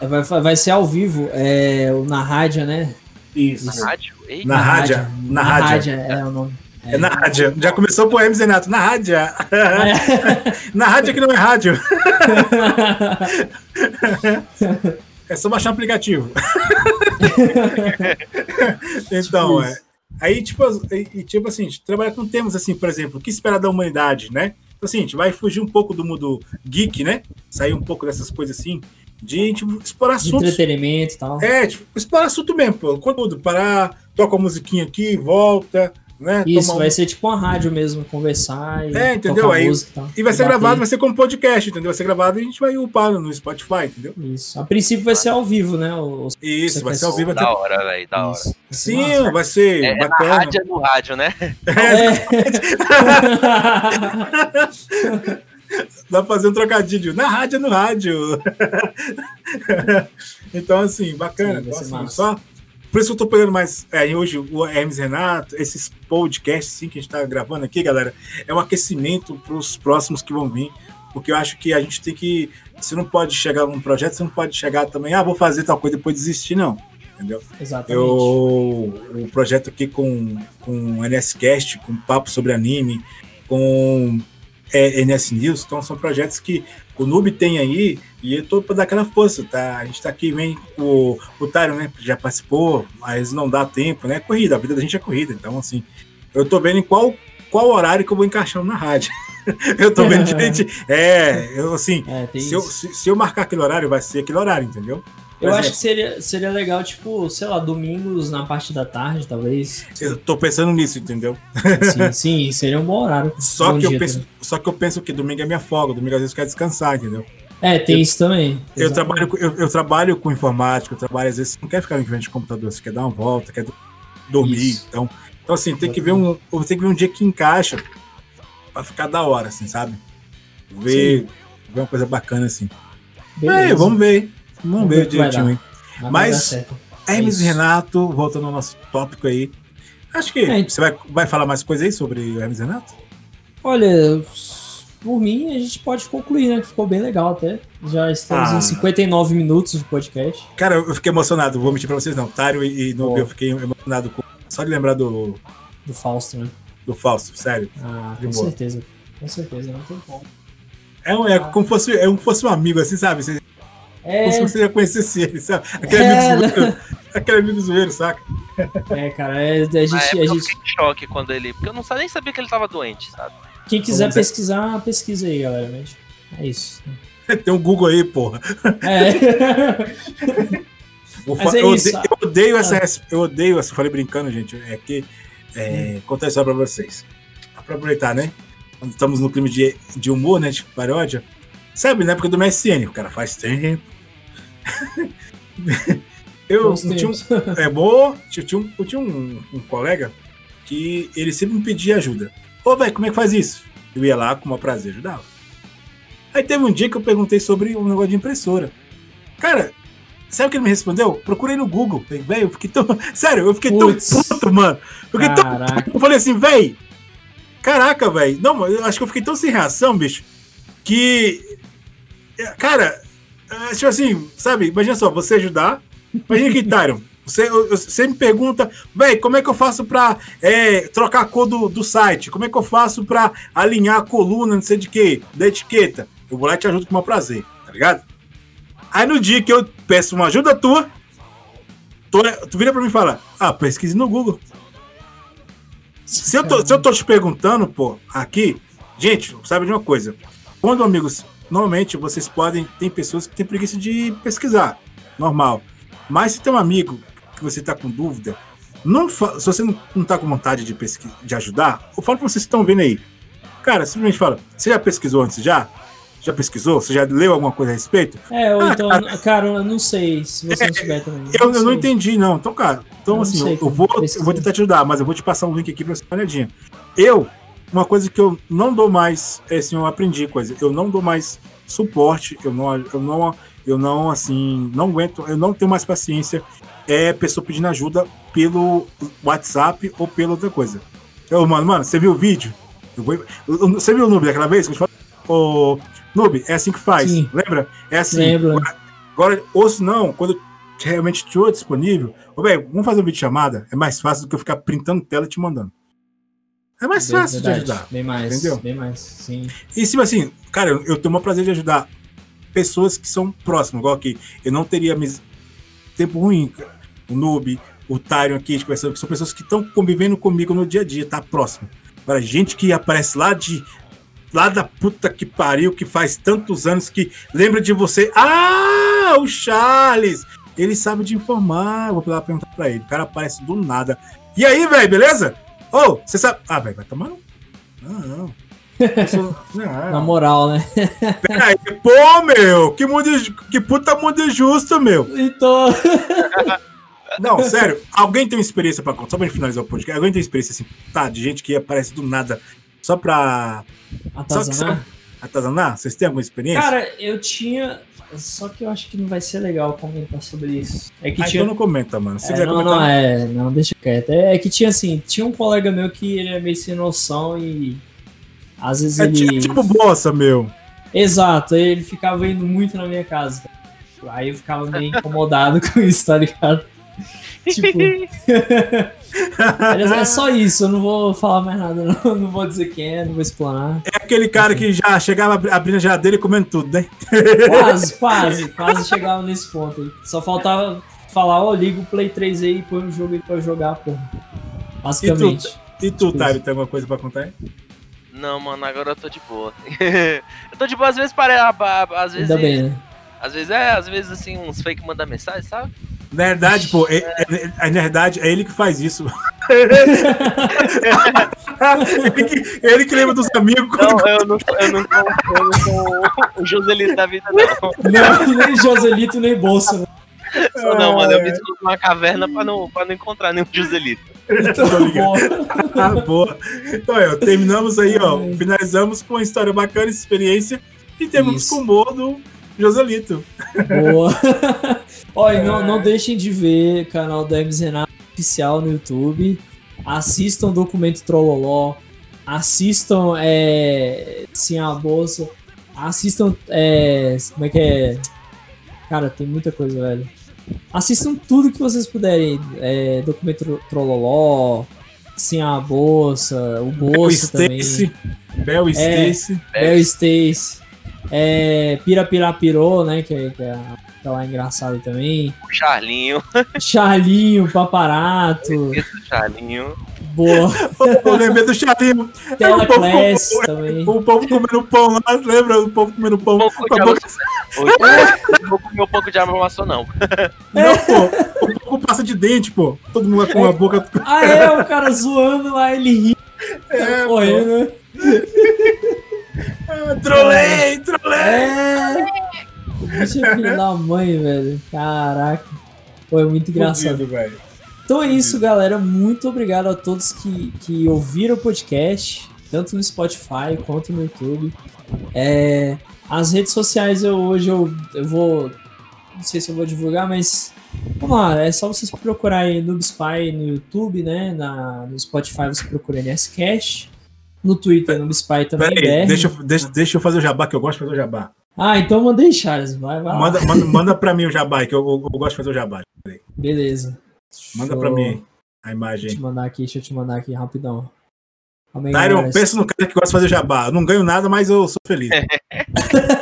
é, vai, vai ser ao vivo, é, na rádio, né? Isso. Isso. rádio? Eita, Na rádio, na rádio. rádio é o nome. É na rádio. Já começou com o Hermes Renato, na rádio. na rádio que não é rádio. É só baixar o aplicativo. então, é. Aí, tipo, e, tipo assim, a gente trabalha com temas assim, por exemplo, o que esperar da humanidade, né? Então, assim, a gente vai fugir um pouco do mundo geek, né? Sair um pouco dessas coisas assim, de tipo, explorar De assuntos. entretenimento e tal. É, tipo, explorar assunto mesmo, pô. Conteúdo, parar, toca a musiquinha aqui, volta, né? Isso, Tomar um- vai ser tipo uma rádio mesmo, conversar e É, entendeu? tocar Aí- música e tal. E vai ser gravado, vai ser como podcast, entendeu? Vai ser gravado e a gente vai upar no Spotify, entendeu? Isso. A princípio vai ser ao vivo, né? Os... Isso, vai ser ao vivo até. da hora, velho, da hora. Isso. Sim, massa. vai ser É, é na bacana. rádio é no rádio, né? Dá pra fazer um trocadilho. Na rádio é no rádio. então, assim, bacana. Sim, vai Então, ser assim, massa. só. Por isso que eu tô pegando mais. É, hoje o Hermes Renato, esses podcasts assim, que a gente tá gravando aqui, galera, é um aquecimento pros próximos que vão vir. Porque eu acho que a gente tem que. Você não pode chegar num projeto, você não pode chegar também, ah, vou fazer tal coisa e depois desistir, não. Entendeu? Exatamente. Eu, o projeto aqui com, com o NSCast, com papo sobre anime, com é, NS News, então são projetos que o Noob tem aí e eu tô para dar aquela força, tá? A gente tá aqui, vem o, o Tyron, né? Já participou, mas não dá tempo, né? Corrida, a vida da gente é corrida, então assim, eu tô vendo em qual, qual horário que eu vou encaixar na rádio. eu tô vendo, gente, é, eu assim, É, se eu, se, se eu marcar aquele horário, vai ser aquele horário, entendeu? Eu Por acho que exemplo. seria, seria legal, tipo, sei lá, domingos na parte da tarde, talvez. Eu tô pensando nisso, entendeu? Sim, sim, seria um bom horário. Só Bom que, eu penso, também. só que eu penso que domingo é minha folga, domingo às vezes eu quero descansar, entendeu? É, tem isso também. Eu Exatamente. trabalho, com- eu, eu trabalho com informática, eu trabalho, às vezes, você não quer ficar em frente ao computador, você quer dar uma volta, quer do- dormir. Isso. Então, então, assim, tem que ver um. Tem que ver um dia que encaixa pra ficar da hora, assim, sabe? Ver, ver uma coisa bacana assim. Beleza. É, vamos ver. Vamos, Vamos ver ver o que vai direitinho, hein? mas-. Hermes isso. e Renato, voltando ao nosso tópico aí. Acho que É. você vai, vai falar mais coisa aí sobre o Hermes e Renato? Olha, por mim, a gente pode concluir, né? Que ficou bem legal até. Já estamos Ah. em 59 minutos de podcast. Cara, eu fiquei emocionado, vou mentir pra vocês não. Tário e, e eu fiquei emocionado com, só de lembrar do, Do Fausto, né? do Fausto, sério. Ah, com boa. certeza. Com certeza, não tem como. É, um, é como fosse, é como fosse um amigo, assim, sabe? Você, É, Como se você já conhecesse ele, sabe? Aquele É, amigo zoeiro, aquele amigo zoeiro, saca? é, cara, é, a gente, a época eu gente, fiquei em choque quando ele. Porque eu não nem sabia que ele tava doente, sabe? quem quiser Vamos dizer- pesquisar, pesquisa aí, galera. Mas é isso. Tem um Google aí, porra. É. Mas fa- é eu, isso. odeio, eu odeio essa. res- Eu odeio essa. Falei brincando, gente. É que. É, contar a história pra vocês. Pra aproveitar, né? Quando estamos no clima de, de humor, né? De paródia. Sabe, na época do MSN, o cara faz tempo. eu, eu tinha um. É bom. Eu tinha, um, eu tinha um, um colega que ele sempre me pedia ajuda. Ô, velho, como é que faz isso? Eu ia lá com o maior prazer, ajudava. Aí teve um dia que eu perguntei sobre um negócio de impressora. Cara, sabe o que ele me respondeu? Procurei no Google. Velho, eu fiquei tão. Sério, eu fiquei Putz. tão puto, mano. Eu fiquei tão puto. Eu falei assim, véi. Caraca, velho. Não, eu acho que eu fiquei tão sem reação, bicho. Que. Cara, é, tipo assim, sabe? Imagina só, você ajudar. Imagina que, Tyron, você, você me pergunta, véi, como é que eu faço pra é, trocar a cor do, do site? Como é que eu faço pra alinhar a coluna, não sei de quê, da etiqueta? Eu vou lá e te ajudo com o maior prazer, tá ligado? Aí no dia que eu peço uma ajuda tua, tu, tu vira pra mim e fala, ah, pesquise no Google. Se eu, tô, se eu tô te perguntando, pô, aqui, gente, sabe de uma coisa? Quando amigos, normalmente vocês podem, tem pessoas que têm preguiça de pesquisar, normal. Mas se tem um amigo que você tá com dúvida, não fa- se você não, não tá com vontade de, pesqui- de ajudar, eu falo pra vocês que estão vendo aí. Cara, simplesmente fala, você já pesquisou antes já? Já pesquisou? Você já leu alguma coisa a respeito? É, ou Ah, então, cara, eu não sei se você não souber também. Eu, eu não entendi, não. Então, cara, então Eu não assim, sei eu, vou, eu vou tentar te ajudar, mas eu vou te passar um link aqui pra você dar uma olhadinha. Eu, uma coisa que eu não dou mais, é assim, eu aprendi coisa, eu não dou mais suporte, eu não, eu não, eu não, assim, não aguento, eu não tenho mais paciência, é pessoa pedindo ajuda pelo WhatsApp ou pela outra coisa. Eu, mano, mano, você viu o vídeo? Eu vou- você viu o Noob daquela vez? que eu te falei? Ô, Noob, é assim que faz, Sim. lembra? É assim. Lembro. Agora, ou se não, quando realmente estiver disponível, ô, velho, vamos fazer uma videochamada? É mais fácil do que eu ficar printando tela e te mandando. É mais Bem- fácil verdade, de ajudar. Bem mais, entendeu? bem mais, sim. E se assim, cara, eu, eu tenho o prazer de ajudar pessoas que são próximas, igual aqui. Eu não teria mis... tempo ruim. O Noob, o Tyrion aqui, que são pessoas que estão convivendo comigo no dia a dia, tá próximo. Agora, gente que aparece lá de. Lá da puta que pariu, que faz tantos anos que lembra de você. Ah, o Charles! Ele sabe de informar. Eu vou lá perguntar pra ele. O cara aparece do nada. E aí, velho, beleza? Ô, você sabe. Ah, velho, vai tomar no. Não, não. Sou- não. Na moral, né? Peraí, pô, meu, que, mundo, que puta mundo injusto, meu. Então. Não, sério, alguém tem uma experiência pra contar? Só pra gente finalizar o podcast. Alguém tem experiência assim, tá, de gente que aparece do nada só pra Atazanar? atazanar? Vocês têm alguma experiência? Cara, eu tinha. Só que eu acho que não vai ser legal comentar sobre isso. É que ah, tinha. então não comenta, mano. Se É, quiser não, comentar. não, é, não, deixa quieto. É, é que tinha assim, tinha um colega meu que ele é meio sem noção e às vezes É, ele. ti- tipo bossa, meu. Exato, ele ficava indo muito na minha casa. Aí eu ficava meio incomodado com isso, tá ligado? Tipo. Aliás, é só isso, eu não vou falar mais nada, não, não vou dizer quem é, não vou explanar. É aquele cara que já chegava abri- abrindo a geladeira e comendo tudo, né? Quase, quase, quase chegava nesse ponto aí. Só faltava falar, ó, liga o Play 3 aí e põe um jogo aí pra eu jogar, porra. Basicamente. E tu, Tipo Tyler, tem alguma coisa pra contar aí? Não, mano, agora eu tô de boa. eu tô de boa, às vezes parece. Às vezes, Ainda bem, né? Às vezes é, às vezes assim, uns fake mandam mensagem, sabe? Na verdade, pô, é, é, é, na verdade, é ele que faz isso. ele, que, ele que lembra dos amigos. Não, eu não, eu não, sou, eu não sou o Joselito da vida, não. Não, nem Joselito, nem bolso. Né? Não, mano. Eu me escondo numa caverna pra não, pra não encontrar nenhum Joselito. Então, boa. ah, boa. Então, ó, terminamos aí, ó. Finalizamos com uma história bacana, experiência. E terminamos com o humor do Joselito. Boa. Olha, não, não deixem de ver o canal do Renato oficial no YouTube. Assistam o documento Trolloló. Assistam é, Sim a Bolsa. Assistam. É, como é que é? Cara, tem muita coisa, velho. Assistam tudo que vocês puderem. É, documento Trolloló. Sim a Bolsa. O Bolsa também. Stacy, Bel é, Stacy. Bel Stacy. É, Pira Pira Pirou, né? Que, que é tá lá engraçado também. O Charlinho. Charlinho, Paparato. Charlinho. Boa. Eu lembrei do Charlinho. Tela Class também. O povo comendo pão lá, lembra? O povo comendo pão. Pouco de boca... Não vou comer um pouco de amassou, não. Não, pô. O povo passa de dente, pô. Todo mundo lá com a boca. Ah, é, o cara zoando lá, ele ri. É, correndo. Ah, trolei, trolei! É. Bicho é filho da mãe, velho. Caraca. Foi muito engraçado. velho. Então é isso, galera. Muito obrigado a todos que, que ouviram o podcast, tanto no Spotify quanto no YouTube. É, as redes sociais eu hoje eu, eu vou. Não sei se eu vou divulgar, mas. Vamos lá, é só vocês procurarem Noobspy no YouTube, né? Na, no Spotify você procura NSCast. No Twitter, Noobspy também. Peraí, deixa, deixa, deixa eu fazer o jabá, que eu gosto de fazer o jabá. Ah, então mandei Charles. Vai, vai manda, manda, manda pra mim o jabá, que eu, eu, eu gosto de fazer o jabá. Beleza. Manda pra mim a imagem. Deixa eu te mandar aqui, deixa eu te mandar aqui rapidão. Tyron, pensa no cara que gosta de fazer jabá. Eu não ganho nada, mas eu sou feliz.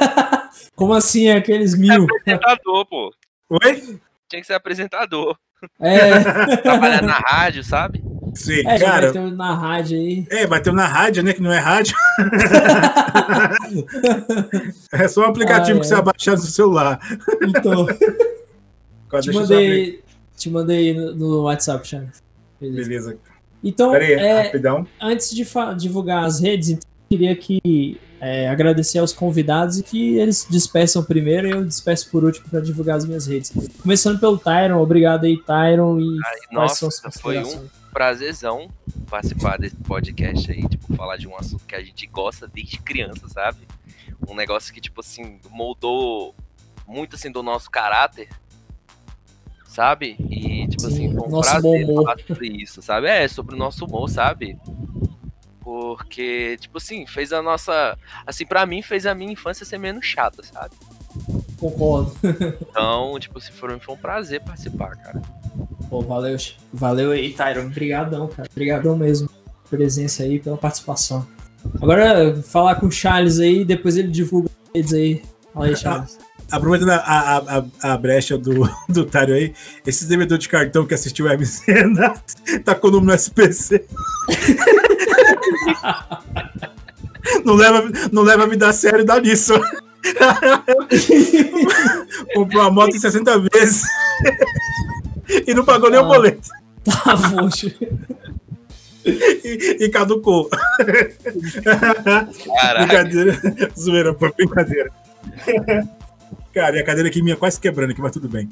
Como assim? É aqueles mil? É apresentador, pô. Oi? Tinha que ser apresentador. É. Trabalhar na rádio, sabe? Sim, é, cara. Vai ter na rádio aí. É, vai ter na rádio, né? Que não é rádio. é só um aplicativo ah, é. que você abaixar no celular. Então. te mandei, te mandei no, no WhatsApp, Charles. Beleza. Beleza. Então, aí, é, rapidão. antes de divulgar as redes, então, eu queria que é, agradecer aos convidados e que eles despeçam primeiro e eu despeço por último para divulgar as minhas redes. Começando pelo Tyron, obrigado aí, Tyron. E Ai, nossa, foi um prazerzão participar desse podcast aí, tipo, falar de um assunto que a gente gosta desde criança, sabe? Um negócio que, tipo assim, moldou muito assim do nosso caráter, sabe? E, tipo assim, Sim, assim, foi um prazer humor. falar sobre isso, sabe? É, sobre o nosso humor, sabe? Porque, tipo assim, fez a nossa. Assim, para mim, fez a minha infância ser menos chata, sabe? Concordo. então, tipo, se for, foi um prazer participar, cara. Pô, valeu, valeu aí, Tyron. Obrigadão, cara. Obrigadão mesmo. Presença aí, pela participação. Agora, falar com o Charles aí, depois ele divulga eles aí. Fala aí, Charles. Aproveitando a, a, a, a, brecha do, do Tário aí, esse devedor de cartão que assistiu o MC Renato tá com o nome no SPC. não, leva, não leva a vida a sério, dá nisso. Comprou a moto em 60 vezes. e não pagou ah, nem o ah. boleto. Tá, poxa. E, e, caducou. Caraca. Brincadeira. Zoeira, pô, brincadeira. Cara, e a cadeira aqui minha quase quebrando aqui, mas tudo bem.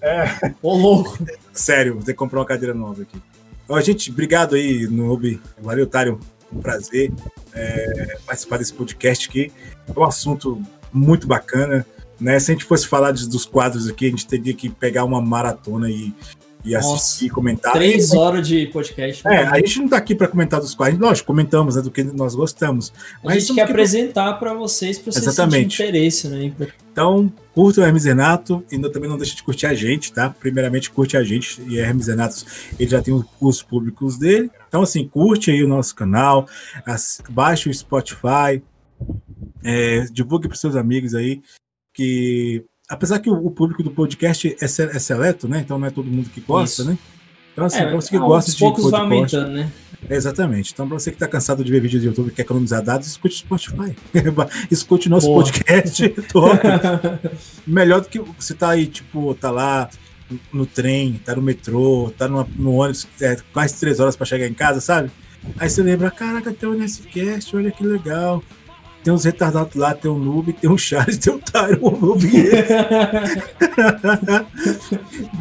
É... Ô, louco. Sério, vou ter que comprar uma cadeira nova aqui. Ó, gente, obrigado aí, Noob. Valeu, Tário. Um prazer é, participar desse podcast aqui. É um assunto muito bacana. Né? Se a gente fosse falar dos quadros aqui, a gente teria que pegar uma maratona e, e assistir e comentar. Três horas de podcast. É, a gente não está aqui para comentar dos quadros. Lógico, comentamos né, do que nós gostamos. Mas a gente quer apresentar para vocês, para vocês Exatamente. interesse. Né? Então, curta o Hermes Renato e não, também não deixe de curtir a gente, tá? Primeiramente, curte a gente. E Hermes Renato, ele já tem os cursos públicos dele. Então, assim, curte aí o nosso canal, baixe o Spotify, é, divulgue para seus amigos aí que apesar que o, público do podcast é, é, seleto, né? Então não é todo mundo que gosta, Isso. né? Então, assim, É, pra você que aos gosta de poucos vai podcast. aumentando, né? Exatamente. Então, pra você que tá cansado de ver vídeo do YouTube e quer economizar dados, escute o Spotify. escute nosso Boa. podcast. Melhor do que você tá aí, tipo, tá lá no trem, tá no metrô, tá no, no ônibus, é, quase três horas pra chegar em casa, sabe? Aí você lembra, caraca, tem o NSCast, olha que legal. Tem uns retardados lá, tem o Noob, tem o Charles, tem o Tyron, ouvir ele.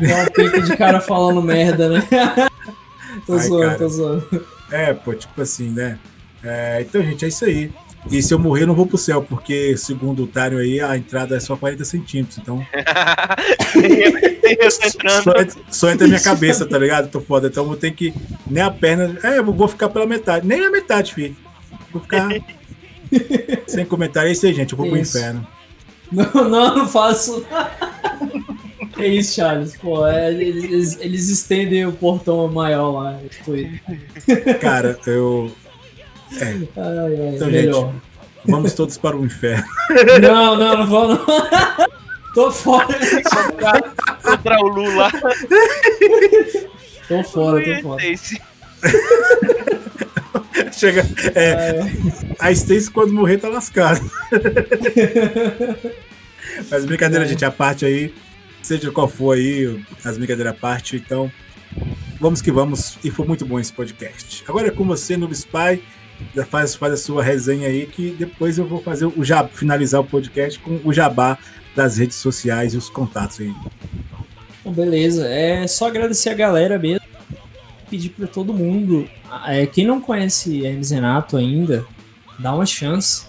Dá uma pica de cara falando merda, né? tô Ai, zoando, cara. tô zoando. É, pô, tipo assim, né? É, então, gente, é isso aí. E se eu morrer, eu não vou pro céu, porque, segundo o Tário aí, a entrada é só 40 centímetros. Então, só, entra- só entra minha cabeça, tá ligado? Tô foda. Então, eu vou ter que. Nem a perna. É, eu vou ficar pela metade. Nem a metade, filho. Vou ficar. sem comentário. É isso aí, gente. Eu vou pro Isso. inferno. Não, não, não faço. É isso, Charles. Pô, é, eles, eles estendem o portão maior lá. Foi. Cara, eu. Ai, ai, Então, melhor. Vamos todos para o inferno. Não, não, não vou não. Tô fora. Contra o Lula. Tô fora, tô fora. Chega. É, É, a Stacy, quando morrer, tá lascado. Mas brincadeira, É. gente, a parte aí, seja qual for aí, as brincadeiras à parte, então vamos que vamos, e foi muito bom esse podcast. Agora é com você, Noob Spy, já faz, faz a sua resenha aí, que depois eu vou fazer o jabá, finalizar o podcast com o jabá das redes sociais e os contatos aí. Bom, beleza. É só agradecer a galera mesmo. Pedir pra todo mundo. É, quem não conhece Hermes Renato ainda, dá uma chance.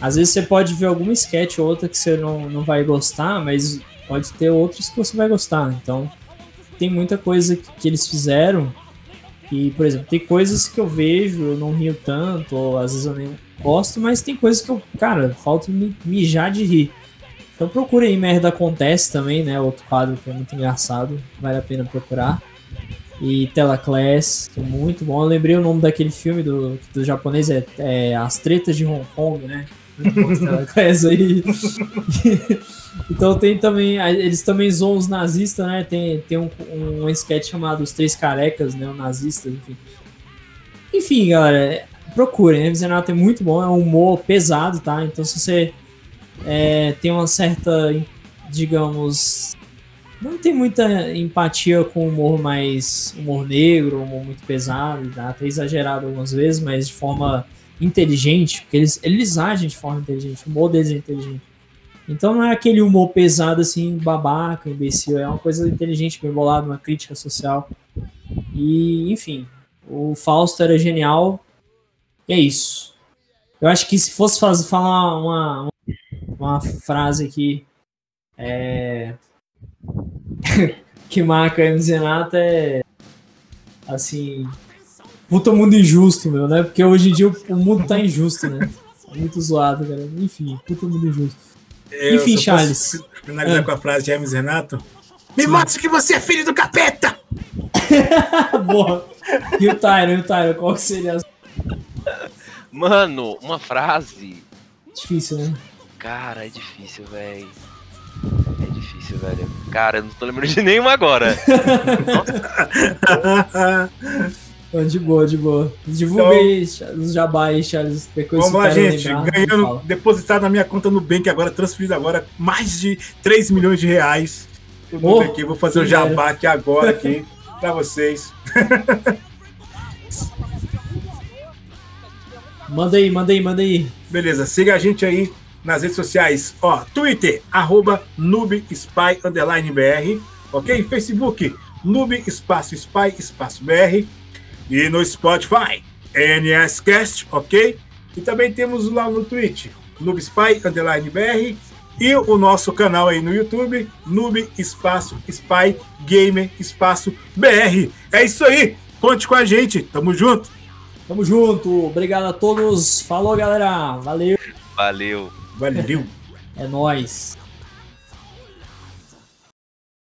Às vezes você pode ver alguma sketch ou outra que você não, não vai gostar, mas pode ter outros que você vai gostar. Então, tem muita coisa que, que eles fizeram. E, por exemplo, tem coisas que eu vejo, eu não rio tanto, ou às vezes eu nem gosto, mas tem coisas que eu, cara, falta me mijar de rir. Então procure aí Merda Acontece também, né? Outro quadro que é muito engraçado, vale a pena procurar. E Telaclass, que é muito bom. Eu lembrei o nome daquele filme do, do japonês, é, é As Tretas de Hong Kong, né? Telaclass aí. então tem também, eles também zoam os nazistas, né? Tem, tem um, um sketch chamado Os Três Carecas, né? O nazistas, enfim. Enfim, galera, procurem, né? Renato é muito bom, é um humor pesado, tá? Então se você é, tem uma certa, digamos, não tem muita empatia com humor mais humor negro, humor muito pesado, até exagerado algumas vezes, mas de forma inteligente, porque eles, eles agem de forma inteligente, o humor deles é inteligente. Então não é aquele humor pesado assim, babaca, imbecil, é uma coisa inteligente, bem bolada, uma crítica social. E, enfim, o Fausto era genial. E é isso. Eu acho que se fosse fazer, falar uma, uma uma frase aqui é, que marca a MZ Nata é assim puta mundo injusto, meu, né? Porque hoje em dia o, o mundo tá injusto, né? Muito zoado, cara. Enfim, puta mundo injusto. Eu Enfim, Charles. Finalizar Ah. com a frase de Hermes Renato. Me mostre que você é filho do capeta! Boa. E o Tyron, e o Tyron, qual que seria a... Mano, uma frase. Difícil, né? Cara, é difícil, velho. É difícil, velho. Cara, eu não tô lembrando de nenhuma agora. Não, De boa, de boa. Divulga Então- os jabá aí, Charles. Vamos lá, gente. lembrar, Ganhando, depositado na minha conta no Bank agora, transferido agora, mais de 3 milhões de reais. Oh, aqui. Vou fazer o jabá aqui agora aqui pra vocês. Manda aí, manda aí, manda aí. Beleza, siga a gente aí nas redes sociais. Ó, Twitter, arroba NoobSpy, underline BR. Ok? Facebook, Noob, espaço Spy, espaço BR. E no Spotify, NSCast, ok? E também temos lá no Twitch, NoobSpy, underline BR. E o nosso canal aí no YouTube, Noob, espaço Spy, Gamer, espaço BR. É isso aí! Conte com a gente, tamo junto! Tamo junto. Obrigado a todos. Falou, galera. Valeu. Valeu. Valeu! É nóis.